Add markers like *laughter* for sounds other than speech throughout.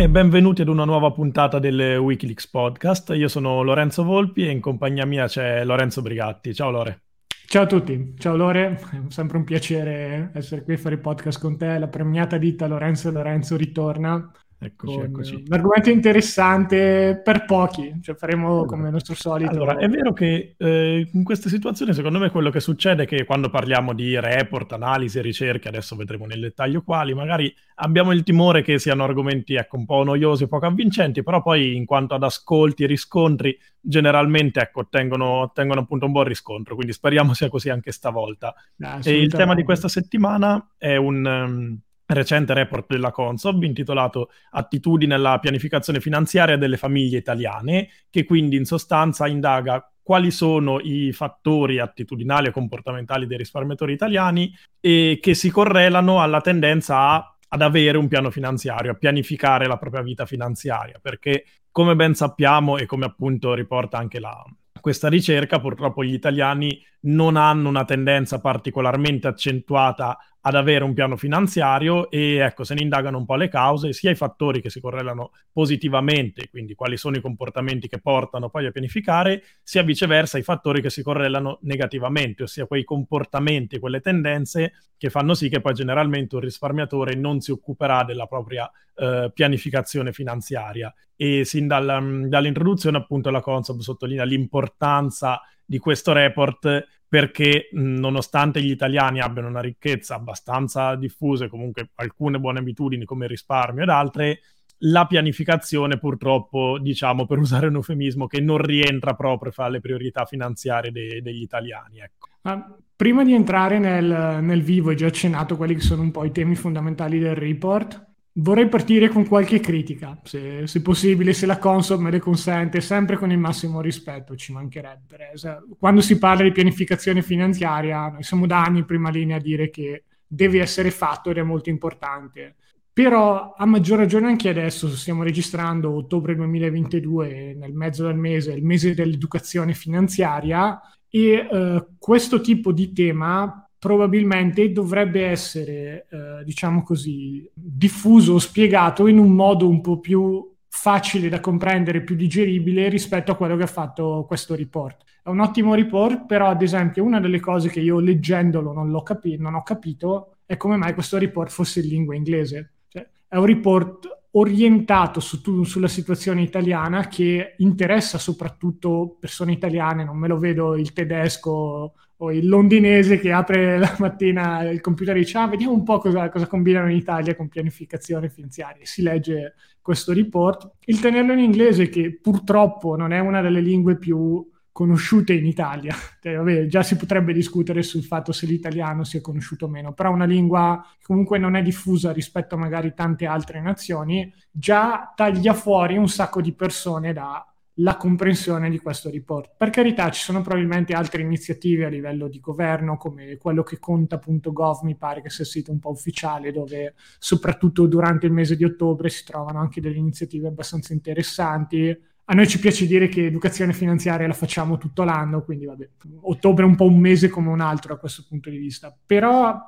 E benvenuti ad una nuova puntata del Wikileaks Podcast. Io sono Lorenzo Volpi e in compagnia mia c'è Lorenzo Brigatti. Ciao Lore. Ciao a tutti, ciao Lore, è sempre un piacere essere qui a fare il podcast con te. La premiata ditta Lorenzo Lorenzo ritorna Eccoci, eccoci. Un argomento interessante per pochi, cioè faremo come il nostro solito. Allora, è vero che eh, in queste situazioni, secondo me, quello che succede è che quando parliamo di report, analisi e ricerche, adesso vedremo nel dettaglio quali, magari abbiamo il timore che siano argomenti ecco, un po' noiosi, poco avvincenti, però poi in quanto ad ascolti e riscontri, generalmente ecco, ottengono, ottengono appunto un buon riscontro, quindi speriamo sia così anche stavolta. Ah, e il tema di questa settimana è un... Um, recente report della Consob intitolato Attitudini nella pianificazione finanziaria delle famiglie italiane, che quindi in sostanza indaga quali sono i fattori attitudinali e comportamentali dei risparmiatori italiani e che si correlano alla tendenza a, ad avere un piano finanziario, a pianificare la propria vita finanziaria, perché come ben sappiamo e come appunto riporta anche la, questa ricerca, purtroppo gli italiani non hanno una tendenza particolarmente accentuata ad avere un piano finanziario e ecco, se ne indagano un po' le cause, sia i fattori che si correlano positivamente, quindi quali sono i comportamenti che portano poi a pianificare, sia viceversa i fattori che si correlano negativamente, ossia quei comportamenti, quelle tendenze che fanno sì che poi generalmente un risparmiatore non si occuperà della propria eh, pianificazione finanziaria. E sin dal, dall'introduzione appunto la Consob sottolinea l'importanza di questo report perché nonostante gli italiani abbiano una ricchezza abbastanza diffusa e comunque alcune buone abitudini come il risparmio ed altre, la pianificazione purtroppo, diciamo per usare un eufemismo, che non rientra proprio fra le priorità finanziarie de- degli italiani. Ecco. Ah, prima di entrare nel, nel vivo, hai già accennato quelli che sono un po' i temi fondamentali del report. Vorrei partire con qualche critica, se, se, possibile, se la console me le consente, sempre con il massimo rispetto, ci mancherebbe. Quando si parla di pianificazione finanziaria, noi siamo da anni in prima linea a dire che deve essere fatto ed è molto importante. Però a maggior ragione anche adesso, stiamo registrando ottobre 2022, nel mezzo del mese, il mese dell'educazione finanziaria, e eh, questo tipo di tema probabilmente dovrebbe essere, eh, diciamo così, diffuso o spiegato in un modo un po' più facile da comprendere, più digeribile rispetto a quello che ha fatto questo report. È un ottimo report, però ad esempio una delle cose che io leggendolo non, capi- non ho capito è come mai questo report fosse in lingua inglese. Cioè, è un report orientato su tu, sulla situazione italiana che interessa soprattutto persone italiane, non me lo vedo il tedesco o il londinese che apre la mattina il computer e dice ah, vediamo un po' cosa, cosa combinano in Italia con pianificazione finanziaria. Si legge questo report. Il tenerlo in inglese, che purtroppo non è una delle lingue più conosciute in Italia. *laughs* Cioè, vabbè, già si potrebbe discutere sul fatto se l'italiano sia conosciuto o meno, però una lingua che comunque non è diffusa rispetto a magari tante altre nazioni, già taglia fuori un sacco di persone da la comprensione di questo report. Per carità, ci sono probabilmente altre iniziative a livello di governo, come quello che conta.gov, mi pare che sia il sito un po' ufficiale, dove soprattutto durante il mese di ottobre si trovano anche delle iniziative abbastanza interessanti. A noi ci piace dire che educazione finanziaria la facciamo tutto l'anno, quindi vabbè, ottobre è un po' un mese come un altro da questo punto di vista. Però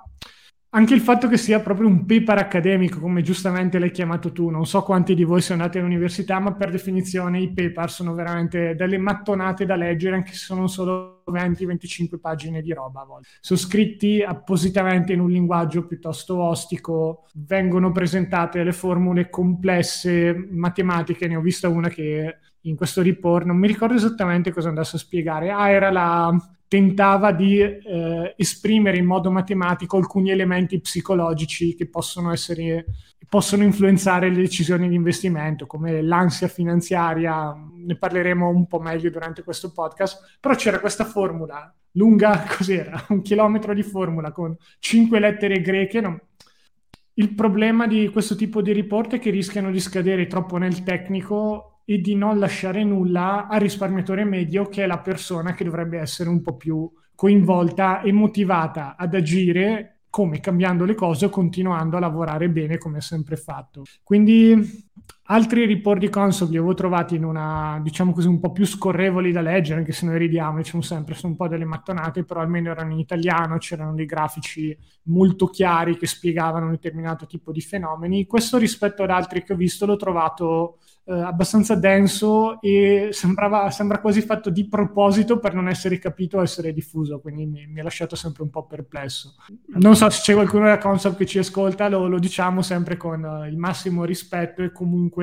anche il fatto che sia proprio un paper accademico, come giustamente l'hai chiamato tu, non so quanti di voi sono andati all'università, ma per definizione i paper sono veramente delle mattonate da leggere, anche se sono solo 20-25 pagine di roba a volte. Sono scritti appositamente in un linguaggio piuttosto ostico, vengono presentate le formule complesse matematiche, ne ho vista una che in questo report, non mi ricordo esattamente cosa andasse a spiegare, ah era la tentava di eh, esprimere in modo matematico alcuni elementi psicologici che possono, essere, possono influenzare le decisioni di investimento, come l'ansia finanziaria, ne parleremo un po' meglio durante questo podcast, però c'era questa formula lunga, *laughs* cos'era? Un chilometro di formula con cinque lettere greche. No? Il problema di questo tipo di report è che rischiano di scadere troppo nel tecnico e di non lasciare nulla al risparmiatore medio, che è la persona che dovrebbe essere un po' più coinvolta e motivata ad agire come cambiando le cose o continuando a lavorare bene come ha sempre fatto. Quindi Altri report di console li avevo trovati in una, diciamo così, un po' più scorrevoli da leggere, anche se noi ridiamo, diciamo sempre, sono un po' delle mattonate, però almeno erano in italiano, c'erano dei grafici molto chiari che spiegavano un determinato tipo di fenomeni. Questo rispetto ad altri che ho visto l'ho trovato eh, abbastanza denso e sembrava, sembra quasi fatto di proposito per non essere capito o essere diffuso, quindi mi, mi, ha lasciato sempre un po' perplesso. Non so se c'è qualcuno della console che ci ascolta, lo, lo diciamo sempre con uh, il massimo rispetto e comunque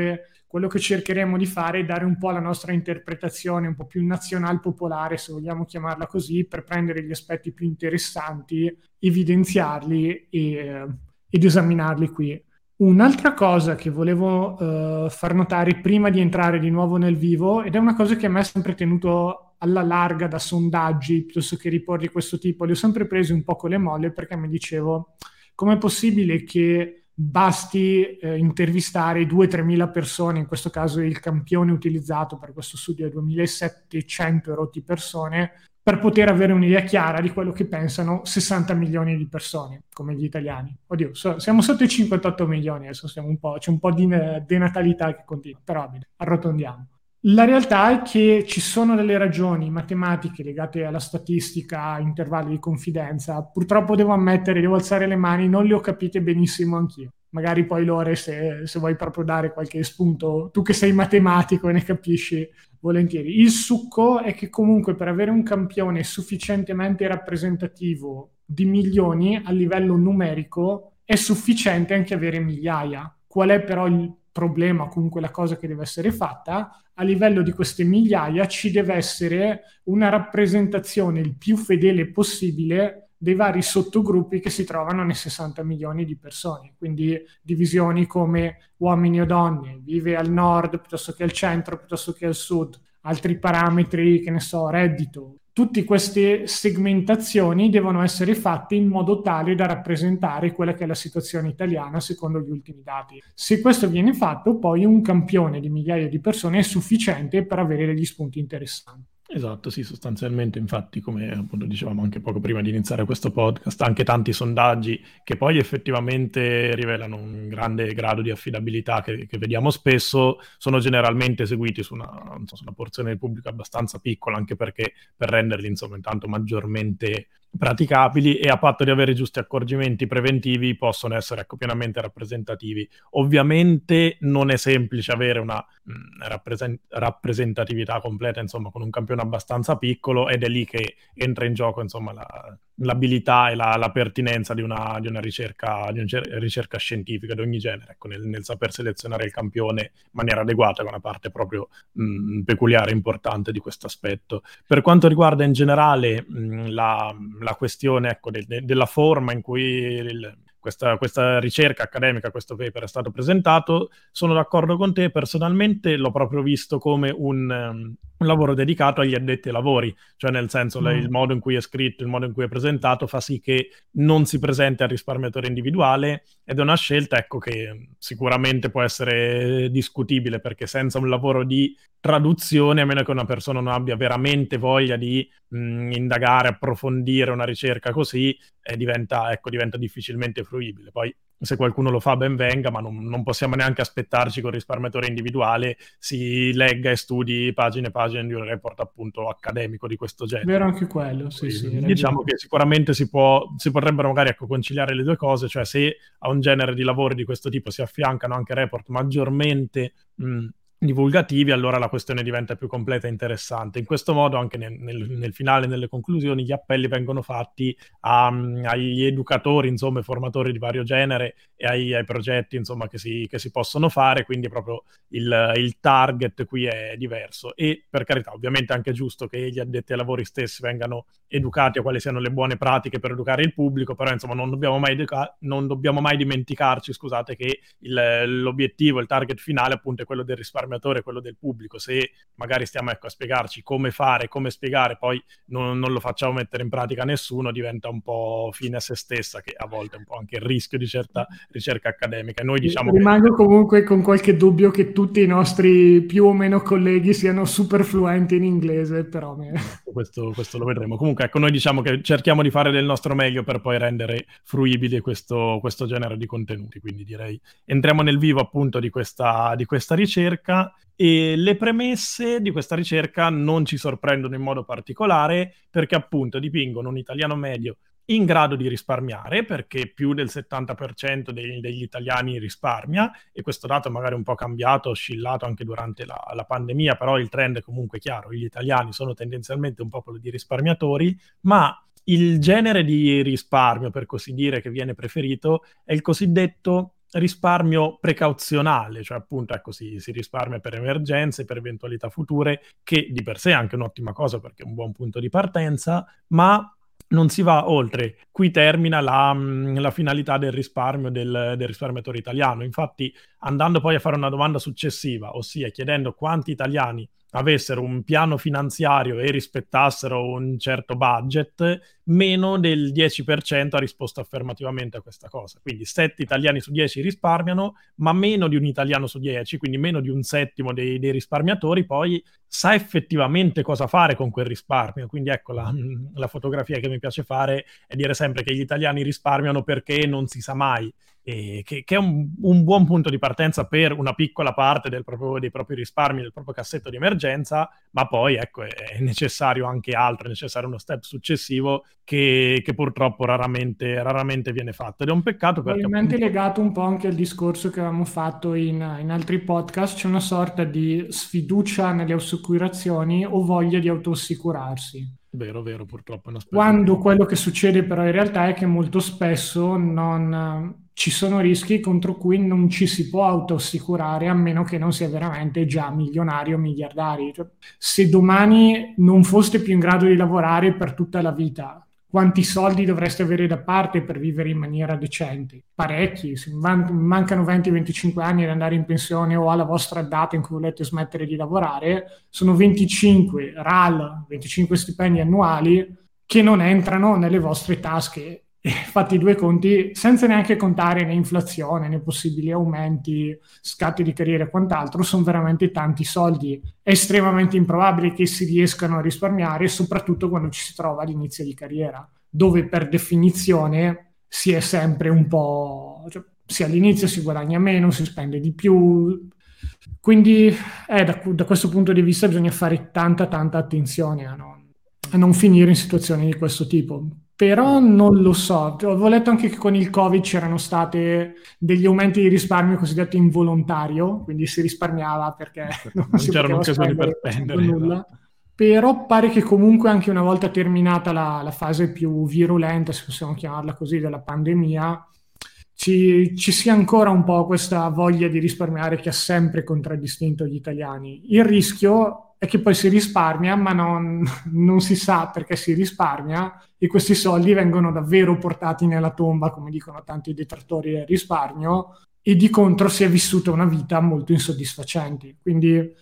quello che cercheremo di fare è dare un po' la nostra interpretazione un po' più nazional popolare, se vogliamo chiamarla così, per prendere gli aspetti più interessanti, evidenziarli e, ed esaminarli qui. Un'altra cosa che volevo uh, far notare prima di entrare di nuovo nel vivo, ed è una cosa che a me ha sempre tenuto alla larga da sondaggi piuttosto che report di questo tipo, li ho sempre presi un po' con le molle perché mi dicevo com'è possibile che basti eh, intervistare 2-3 mila persone, in questo caso il campione utilizzato per questo studio è 2700 rotti persone, per poter avere un'idea chiara di quello che pensano 60 milioni di persone, come gli italiani. Oddio, so, siamo sotto i 58 milioni, adesso un c'è un po' di denatalità che continua, però arrotondiamo. La realtà è che ci sono delle ragioni matematiche legate alla statistica, intervalli di confidenza. Purtroppo devo ammettere, devo alzare le mani, non le ho capite benissimo anch'io. Magari poi Lore, se, se vuoi proprio dare qualche spunto, tu che sei matematico e ne capisci, volentieri. Il succo è che comunque per avere un campione sufficientemente rappresentativo di milioni a livello numerico è sufficiente anche avere migliaia. Qual è però il problema, comunque la cosa che deve essere fatta? A livello di queste migliaia ci deve essere una rappresentazione il più fedele possibile dei vari sottogruppi che si trovano nei 60 milioni di persone, quindi divisioni come uomini o donne, vive al nord piuttosto che al centro, piuttosto che al sud, altri parametri, che ne so, reddito. Tutte queste segmentazioni devono essere fatte in modo tale da rappresentare quella che è la situazione italiana secondo gli ultimi dati. Se questo viene fatto, poi un campione di migliaia di persone è sufficiente per avere degli spunti interessanti. Esatto, sì, sostanzialmente, infatti, come appunto dicevamo anche poco prima di iniziare questo podcast, anche tanti sondaggi che poi effettivamente rivelano un grande grado di affidabilità che, che vediamo spesso, sono generalmente eseguiti su una, so, su una, porzione del pubblico abbastanza piccola, anche perché per renderli, insomma, intanto maggiormente praticabili e a patto di avere giusti accorgimenti preventivi possono essere ecco, pienamente rappresentativi. Ovviamente non è semplice avere una mh, mm, rappresent- rappresentatività completa, insomma, con un campione abbastanza piccolo ed è lì che entra in gioco, insomma, la, l'abilità e la, la pertinenza di una, di una, ricerca, di una ricerca scientifica di ogni genere, ecco, nel, nel, saper selezionare il campione in maniera adeguata, è una parte proprio mh, peculiare e importante di questo aspetto. Per quanto riguarda in generale mh, la, la, questione ecco, de, de, della forma in cui il, questa, questa, ricerca accademica, questo paper è stato presentato, sono d'accordo con te, personalmente l'ho proprio visto come un, un lavoro dedicato agli addetti ai lavori, cioè nel senso mm. il modo in cui è scritto, il modo in cui è presentato fa sì che non si presenti al risparmiatore individuale ed è una scelta ecco, che sicuramente può essere discutibile perché senza un lavoro di traduzione, a meno che una persona non abbia veramente voglia di mh, indagare, approfondire una ricerca così, eh, diventa, ecco, diventa difficilmente fruibile. Poi se qualcuno lo fa ben venga, ma non, non possiamo neanche aspettarci con il risparmiatore individuale si legga e studi pagine e pagine di un report appunto accademico di questo genere. Vero anche quello, sì, sì. Diciamo che sicuramente si, può, si potrebbero magari ecco, conciliare le due cose, cioè se a un genere di lavori di questo tipo si affiancano anche report maggiormente mh, divulgativi, allora la questione diventa più completa e interessante. In questo modo, anche nel, nel, nel finale, nelle conclusioni, gli appelli vengono fatti a, agli educatori, insomma, formatori di vario genere e ai, ai progetti, insomma, che si, che si, possono fare, quindi proprio il, il, target qui è diverso. E per carità, ovviamente è anche giusto che gli addetti ai lavori stessi vengano educati a quali siano le buone pratiche per educare il pubblico, però insomma non dobbiamo mai, educa- non dobbiamo mai dimenticarci, scusate, che il, l'obiettivo, il target finale appunto è quello del risparmio risparmiatore quello del pubblico. Se magari stiamo ecco, a spiegarci come fare, come spiegare, poi non, non, lo facciamo mettere in pratica nessuno, diventa un po' fine a se stessa, che a volte è un po' anche il rischio di certa ricerca accademica. Noi diciamo Rimango che... comunque con qualche dubbio che tutti i nostri più o meno colleghi siano super fluenti in inglese, però... Questo, questo, lo vedremo. Comunque, ecco, noi diciamo che cerchiamo di fare del nostro meglio per poi rendere fruibile questo, questo genere di contenuti. Quindi direi entriamo nel vivo appunto di questa, di questa ricerca e le premesse di questa ricerca non ci sorprendono in modo particolare perché appunto dipingono un italiano medio in grado di risparmiare perché più del 70% dei, degli italiani risparmia e questo dato magari un po' cambiato, oscillato anche durante la, la, pandemia, però il trend è comunque chiaro, gli italiani sono tendenzialmente un popolo di risparmiatori, ma il genere di risparmio, per così dire, che viene preferito è il cosiddetto risparmio precauzionale, cioè appunto ecco, si, si, risparmia per emergenze, per eventualità future, che di per sé è anche un'ottima cosa perché è un buon punto di partenza, ma non si va oltre. Qui termina la, mm, la finalità del risparmio del, del, risparmiatore italiano. Infatti, andando poi a fare una domanda successiva, ossia chiedendo quanti italiani avessero un piano finanziario e rispettassero un certo budget, meno del 10% ha risposto affermativamente a questa cosa. Quindi 7 italiani su 10 risparmiano, ma meno di un italiano su 10, quindi meno di un settimo dei, dei risparmiatori poi sa effettivamente cosa fare con quel risparmio. Quindi ecco la, la fotografia che mi piace fare è dire sempre che gli italiani risparmiano perché non si sa mai che, che, è un, un, buon punto di partenza per una piccola parte proprio, dei propri risparmi, del proprio cassetto di emergenza, ma poi ecco, è necessario anche altro, è necessario uno step successivo che, che purtroppo raramente, raramente, viene fatto. Ed è un peccato perché... Probabilmente appunto... legato un po' anche al discorso che avevamo fatto in, in altri podcast, c'è una sorta di sfiducia nelle assicurazioni o voglia di autoassicurarsi. Vero, vero, purtroppo. Quando quello che succede però in realtà è che molto spesso non, ci sono rischi contro cui non ci si può autoassicurare a meno che non sia veramente già milionario o miliardario. Cioè, se domani non foste più in grado di lavorare per tutta la vita, quanti soldi dovreste avere da parte per vivere in maniera decente? Parecchi, se mancano 20-25 anni ad andare in pensione o alla vostra data in cui volete smettere di lavorare, sono 25 RAL, 25 stipendi annuali che non entrano nelle vostre tasche fatti due conti senza neanche contare né inflazione né possibili aumenti, scatti di carriera e quant'altro, sono veramente tanti soldi. È estremamente improbabile che si riescano a risparmiare, soprattutto quando ci si trova all'inizio di carriera, dove per definizione si è sempre un po'... Cioè, se all'inizio si guadagna meno, si spende di più. Quindi eh, da, da, questo punto di vista bisogna fare tanta tanta attenzione a non, a non finire in situazioni di questo tipo però non lo so. Avevo letto anche che con il Covid c'erano stati degli aumenti di risparmio cosiddetti involontario, quindi si risparmiava perché non, *laughs* non si c'erano occasioni per spendere. Nulla. Esatto. Però pare che comunque anche una volta terminata la, la, fase più virulenta, se possiamo chiamarla così, della pandemia, ci, ci, sia ancora un po' questa voglia di risparmiare che ha sempre contraddistinto gli italiani. Il rischio è che poi si risparmia, ma non, *laughs* non, si sa perché si risparmia e questi soldi vengono davvero portati nella tomba, come dicono tanti detrattori del risparmio, e di contro si è vissuta una vita molto insoddisfacente. Quindi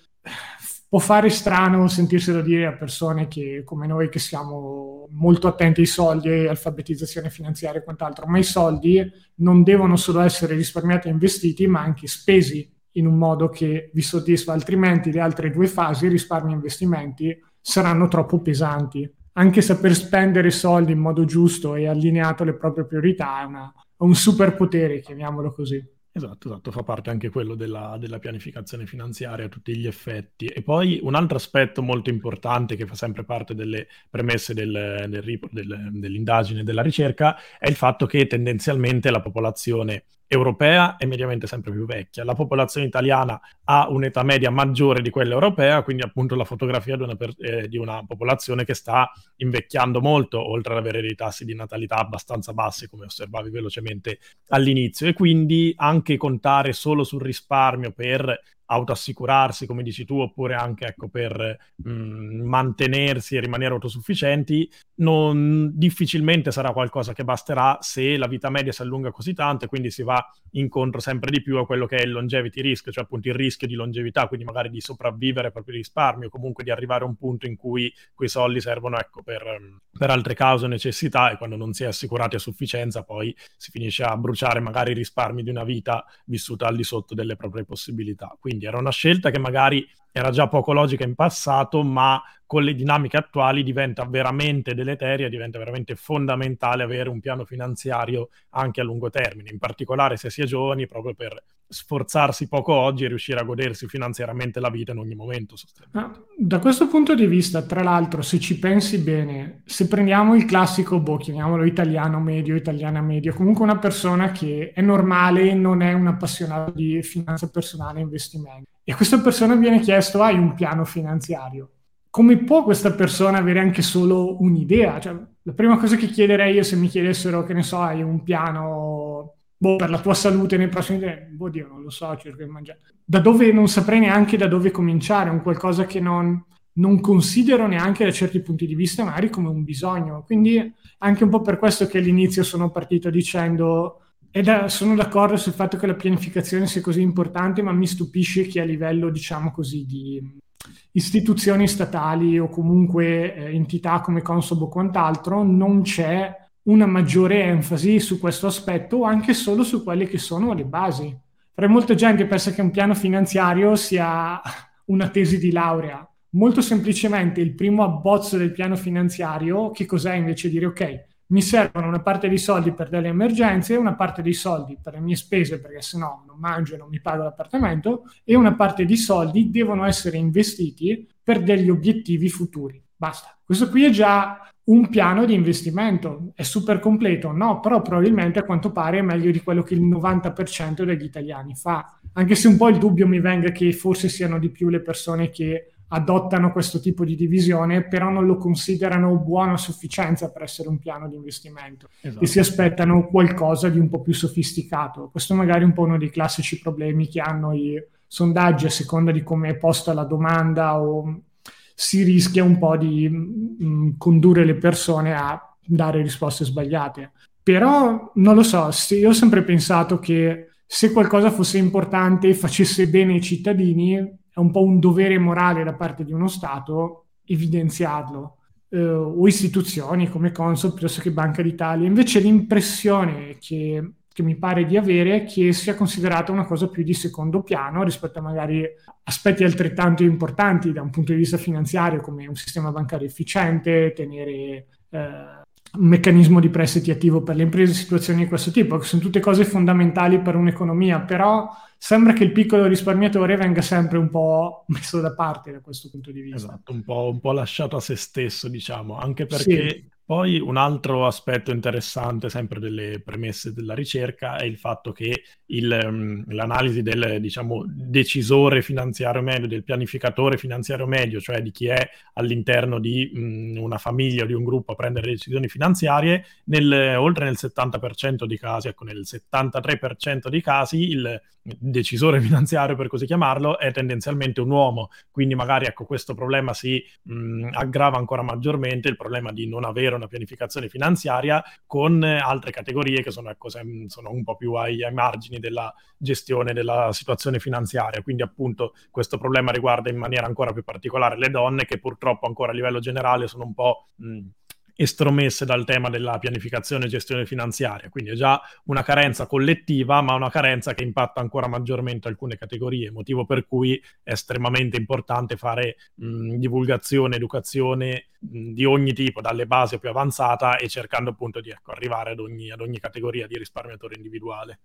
può fare strano sentirselo dire a persone che, come noi che siamo molto attenti ai soldi, alfabetizzazione finanziaria e quant'altro, ma i soldi non devono solo essere risparmiati e investiti, ma anche spesi in un modo che vi soddisfa, altrimenti le altre due fasi, risparmi e investimenti, saranno troppo pesanti. Anche saper spendere soldi in modo giusto e allineato alle proprie priorità è, una, è un superpotere, chiamiamolo così. Esatto, esatto, fa parte anche quello della, della, pianificazione finanziaria a tutti gli effetti. E poi un altro aspetto molto importante che fa sempre parte delle premesse del, del del, dell'indagine, della ricerca, è il fatto che tendenzialmente la popolazione europea è mediamente sempre più vecchia. La popolazione italiana ha un'età media maggiore di quella europea, quindi appunto la fotografia di una, per, eh, di una, popolazione che sta invecchiando molto, oltre ad avere dei tassi di natalità abbastanza bassi, come osservavi velocemente all'inizio, e quindi anche contare solo sul risparmio per autoassicurarsi, come dici tu, oppure anche ecco, per mh, mm, mantenersi e rimanere autosufficienti, non, difficilmente sarà qualcosa che basterà se la vita media si allunga così tanto e quindi si va incontro sempre di più a quello che è il longevity risk, cioè appunto il rischio di longevità, quindi magari di sopravvivere proprio di risparmio, comunque di arrivare a un punto in cui quei soldi servono ecco, per, per altre cause o necessità e quando non si è assicurati a sufficienza poi si finisce a bruciare magari i risparmi di una vita vissuta al di sotto delle proprie possibilità. Quindi Quindi era una scelta che magari era già poco logica in passato, ma con le dinamiche attuali diventa veramente deleteria, diventa veramente fondamentale avere un piano finanziario anche a lungo termine, in particolare se si è giovani, proprio per sforzarsi poco oggi e riuscire a godersi finanziariamente la vita in ogni momento. Ah, da questo punto di vista, tra l'altro, se ci pensi bene, se prendiamo il classico, boh, chiamiamolo italiano medio, italiana medio, comunque una persona che è normale, non è un appassionato di finanza personale e investimenti, e questa persona viene chiesto, hai un piano finanziario? Come può questa persona avere anche solo un'idea? Cioè, la prima cosa che chiederei io se mi chiedessero, che ne so, hai un piano boh, per la tua salute nei prossimi tempi, boh, Dio, non lo so, cerco di mangiare. Da dove non saprei neanche da dove cominciare, un qualcosa che non, non considero neanche da certi punti di vista magari come un bisogno. Quindi anche un po' per questo che all'inizio sono partito dicendo e da, sono d'accordo sul fatto che la pianificazione sia così importante, ma mi stupisce che a livello, diciamo così, di istituzioni statali o comunque eh, entità come Consob o quant'altro non c'è una maggiore enfasi su questo aspetto o anche solo su quelle che sono le basi. Per molta gente pensa che un piano finanziario sia *laughs* una tesi di laurea. Molto semplicemente il primo abbozzo del piano finanziario, che cos'è invece dire ok, mi servono una parte dei soldi per delle emergenze, una parte dei soldi per le mie spese perché se no non mangio e non mi pago l'appartamento e una parte di soldi devono essere investiti per degli obiettivi futuri. Basta. Questo qui è già un piano di investimento. È super completo? No, però probabilmente a quanto pare è meglio di quello che il 90% degli italiani fa. Anche se un po' il dubbio mi venga che forse siano di più le persone che adottano questo tipo di divisione, però non lo considerano buona sufficienza per essere un piano di investimento esatto. e si aspettano qualcosa di un po' più sofisticato. Questo magari è un po' uno dei classici problemi che hanno i sondaggi a seconda di come è posta la domanda o si rischia un po' di mh, mm, condurre le persone a dare risposte sbagliate. Però non lo so, io ho sempre pensato che se qualcosa fosse importante e facesse bene ai cittadini, è un po' un dovere morale da parte di uno Stato evidenziarlo. Eh, o istituzioni come Consob piuttosto che Banca d'Italia. Invece l'impressione che che mi pare di avere che sia considerata una cosa più di secondo piano rispetto a magari aspetti altrettanto importanti da un punto di vista finanziario come un sistema bancario efficiente, tenere eh, un meccanismo di prestiti attivo per le imprese, situazioni di questo tipo, che sono tutte cose fondamentali per un'economia, però sembra che il piccolo risparmiatore venga sempre un po' messo da parte da questo punto di vista. Esatto, un po', un po lasciato a se stesso, diciamo, anche perché sì. Poi un altro aspetto interessante, sempre delle premesse della ricerca, è il fatto che il, um, l'analisi del diciamo, decisore finanziario medio, del pianificatore finanziario medio, cioè di chi è all'interno di um, una famiglia o di un gruppo a prendere decisioni finanziarie, nel, oltre nel 70% dei casi, ecco nel 73% dei casi, il decisore finanziario, per così chiamarlo, è tendenzialmente un uomo. Quindi magari ecco, questo problema si mh, aggrava ancora maggiormente, il problema di non avere una pianificazione finanziaria con altre categorie che sono, ecco, sono un po' più ai, ai, margini della gestione della situazione finanziaria. Quindi appunto questo problema riguarda in maniera ancora più particolare le donne che purtroppo ancora a livello generale sono un po' mh, estromesse dal tema della pianificazione e gestione finanziaria. Quindi è già una carenza collettiva, ma una carenza che impatta ancora maggiormente alcune categorie, motivo per cui è estremamente importante fare mh, divulgazione, educazione mh, di ogni tipo, dalle basi più avanzata e cercando appunto di ecco, arrivare ad ogni, ad ogni categoria di risparmiatore individuale.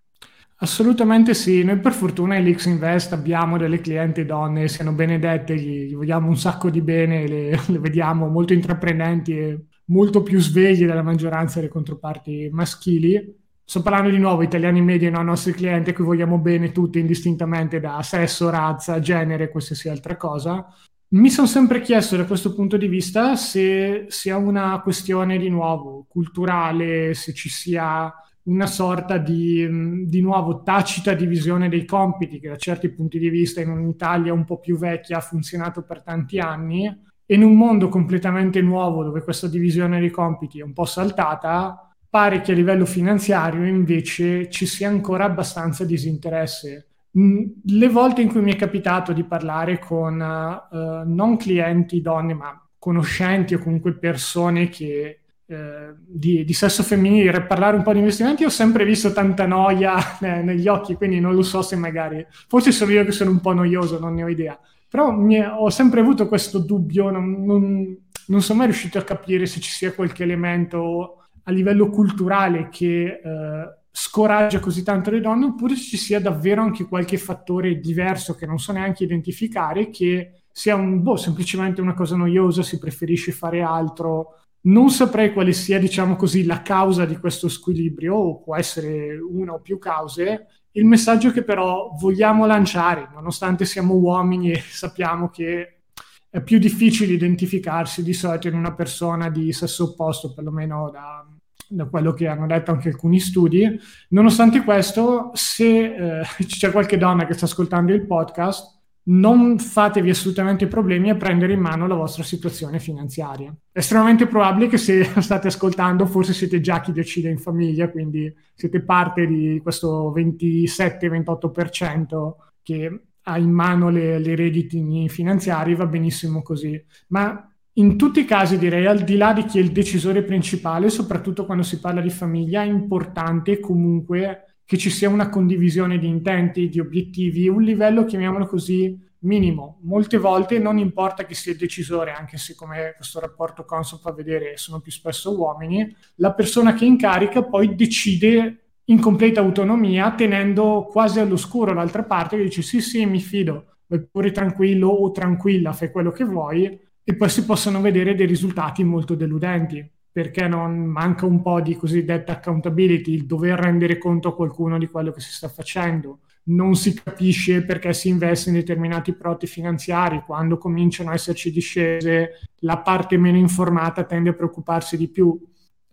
Assolutamente sì, noi per fortuna Lix Invest abbiamo delle clienti donne, siano benedette, gli, gli vogliamo un sacco di bene, le, le vediamo molto intraprendenti e molto più svegli della maggioranza delle controparti maschili. Sto parlando di nuovo italiani media, no? nostri clienti a cui vogliamo bene tutti indistintamente da sesso, razza, genere, qualsiasi altra cosa. Mi sono sempre chiesto da questo punto di vista se sia una questione di nuovo culturale, se ci sia una sorta di, di nuovo tacita divisione dei compiti che da certi punti di vista in un'Italia un po' più vecchia ha funzionato per tanti anni, e in un mondo completamente nuovo dove questa divisione dei compiti è un po' saltata, pare che a livello finanziario invece ci sia ancora abbastanza disinteresse. Mm, le volte in cui mi è capitato di parlare con uh, non clienti donne, ma conoscenti o comunque persone che eh, di, di, sesso femminile, parlare un po' di investimenti, ho sempre visto tanta noia *laughs* eh, negli occhi, quindi non lo so se magari, forse sono io che sono un po' noioso, non ne ho idea, però è, ho sempre avuto questo dubbio, non, non, non, sono mai riuscito a capire se ci sia qualche elemento a livello culturale che eh, scoraggia così tanto le donne, oppure ci sia davvero anche qualche fattore diverso che non so neanche identificare, che sia un, boh, semplicemente una cosa noiosa, si preferisce fare altro. Non saprei quale sia, diciamo così, la causa di questo squilibrio, o può essere una o più cause. Il messaggio che però vogliamo lanciare, nonostante siamo uomini e sappiamo che è più difficile identificarsi di solito in una persona di sesso opposto, perlomeno da, da quello che hanno detto anche alcuni studi. Nonostante questo, se eh, *laughs* c'è qualche donna che sta ascoltando il podcast, non fatevi assolutamente problemi a prendere in mano la vostra situazione finanziaria. È estremamente probabile che se *laughs* state ascoltando, forse siete già chi decide in famiglia, quindi siete parte di questo 27-28% che ha in mano le, le rediti finanziari, va benissimo così. Ma in tutti i casi direi, al di là di chi è il decisore principale, soprattutto quando si parla di famiglia, è importante comunque che ci sia una condivisione di intenti, di obiettivi, un livello, chiamiamolo così, minimo. Molte volte non importa chi sia il decisore, anche se come questo rapporto Consul fa vedere sono più spesso uomini, la persona che incarica poi decide in completa autonomia, tenendo quasi all'oscuro l'altra parte che dice sì sì mi fido, vai pure tranquillo o tranquilla, fai quello che vuoi, e poi si possono vedere dei risultati molto deludenti perché non manca un po' di cosiddetta accountability, il dover rendere conto a qualcuno di quello che si sta facendo. Non si capisce perché si investe in determinati prodotti finanziari, quando cominciano a esserci discese, la parte meno informata tende a preoccuparsi di più.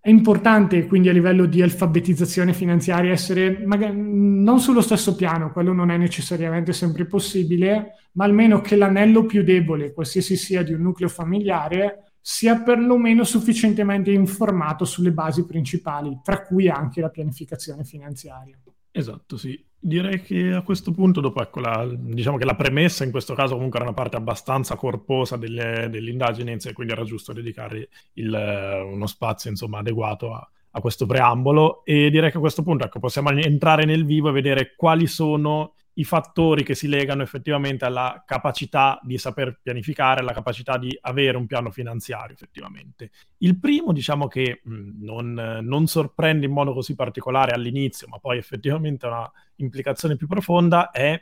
È importante quindi a livello di alfabetizzazione finanziaria essere magari, non sullo stesso piano, quello non è necessariamente sempre possibile, ma almeno che l'anello più debole, qualsiasi sia di un nucleo familiare, sia perlomeno sufficientemente informato sulle basi principali, tra cui anche la pianificazione finanziaria. Esatto, sì. Direi che a questo punto, dopo ecco, la, diciamo che la premessa in questo caso comunque era una parte abbastanza corposa delle, dell'indagine, quindi era giusto dedicare il, uno spazio insomma, adeguato a, a, questo preambolo e direi che a questo punto ecco, possiamo entrare nel vivo e vedere quali sono i fattori che si legano effettivamente alla capacità di saper pianificare, alla capacità di avere un piano finanziario effettivamente. Il primo, diciamo che mh, non, non, sorprende in modo così particolare all'inizio, ma poi effettivamente ha una implicazione più profonda, è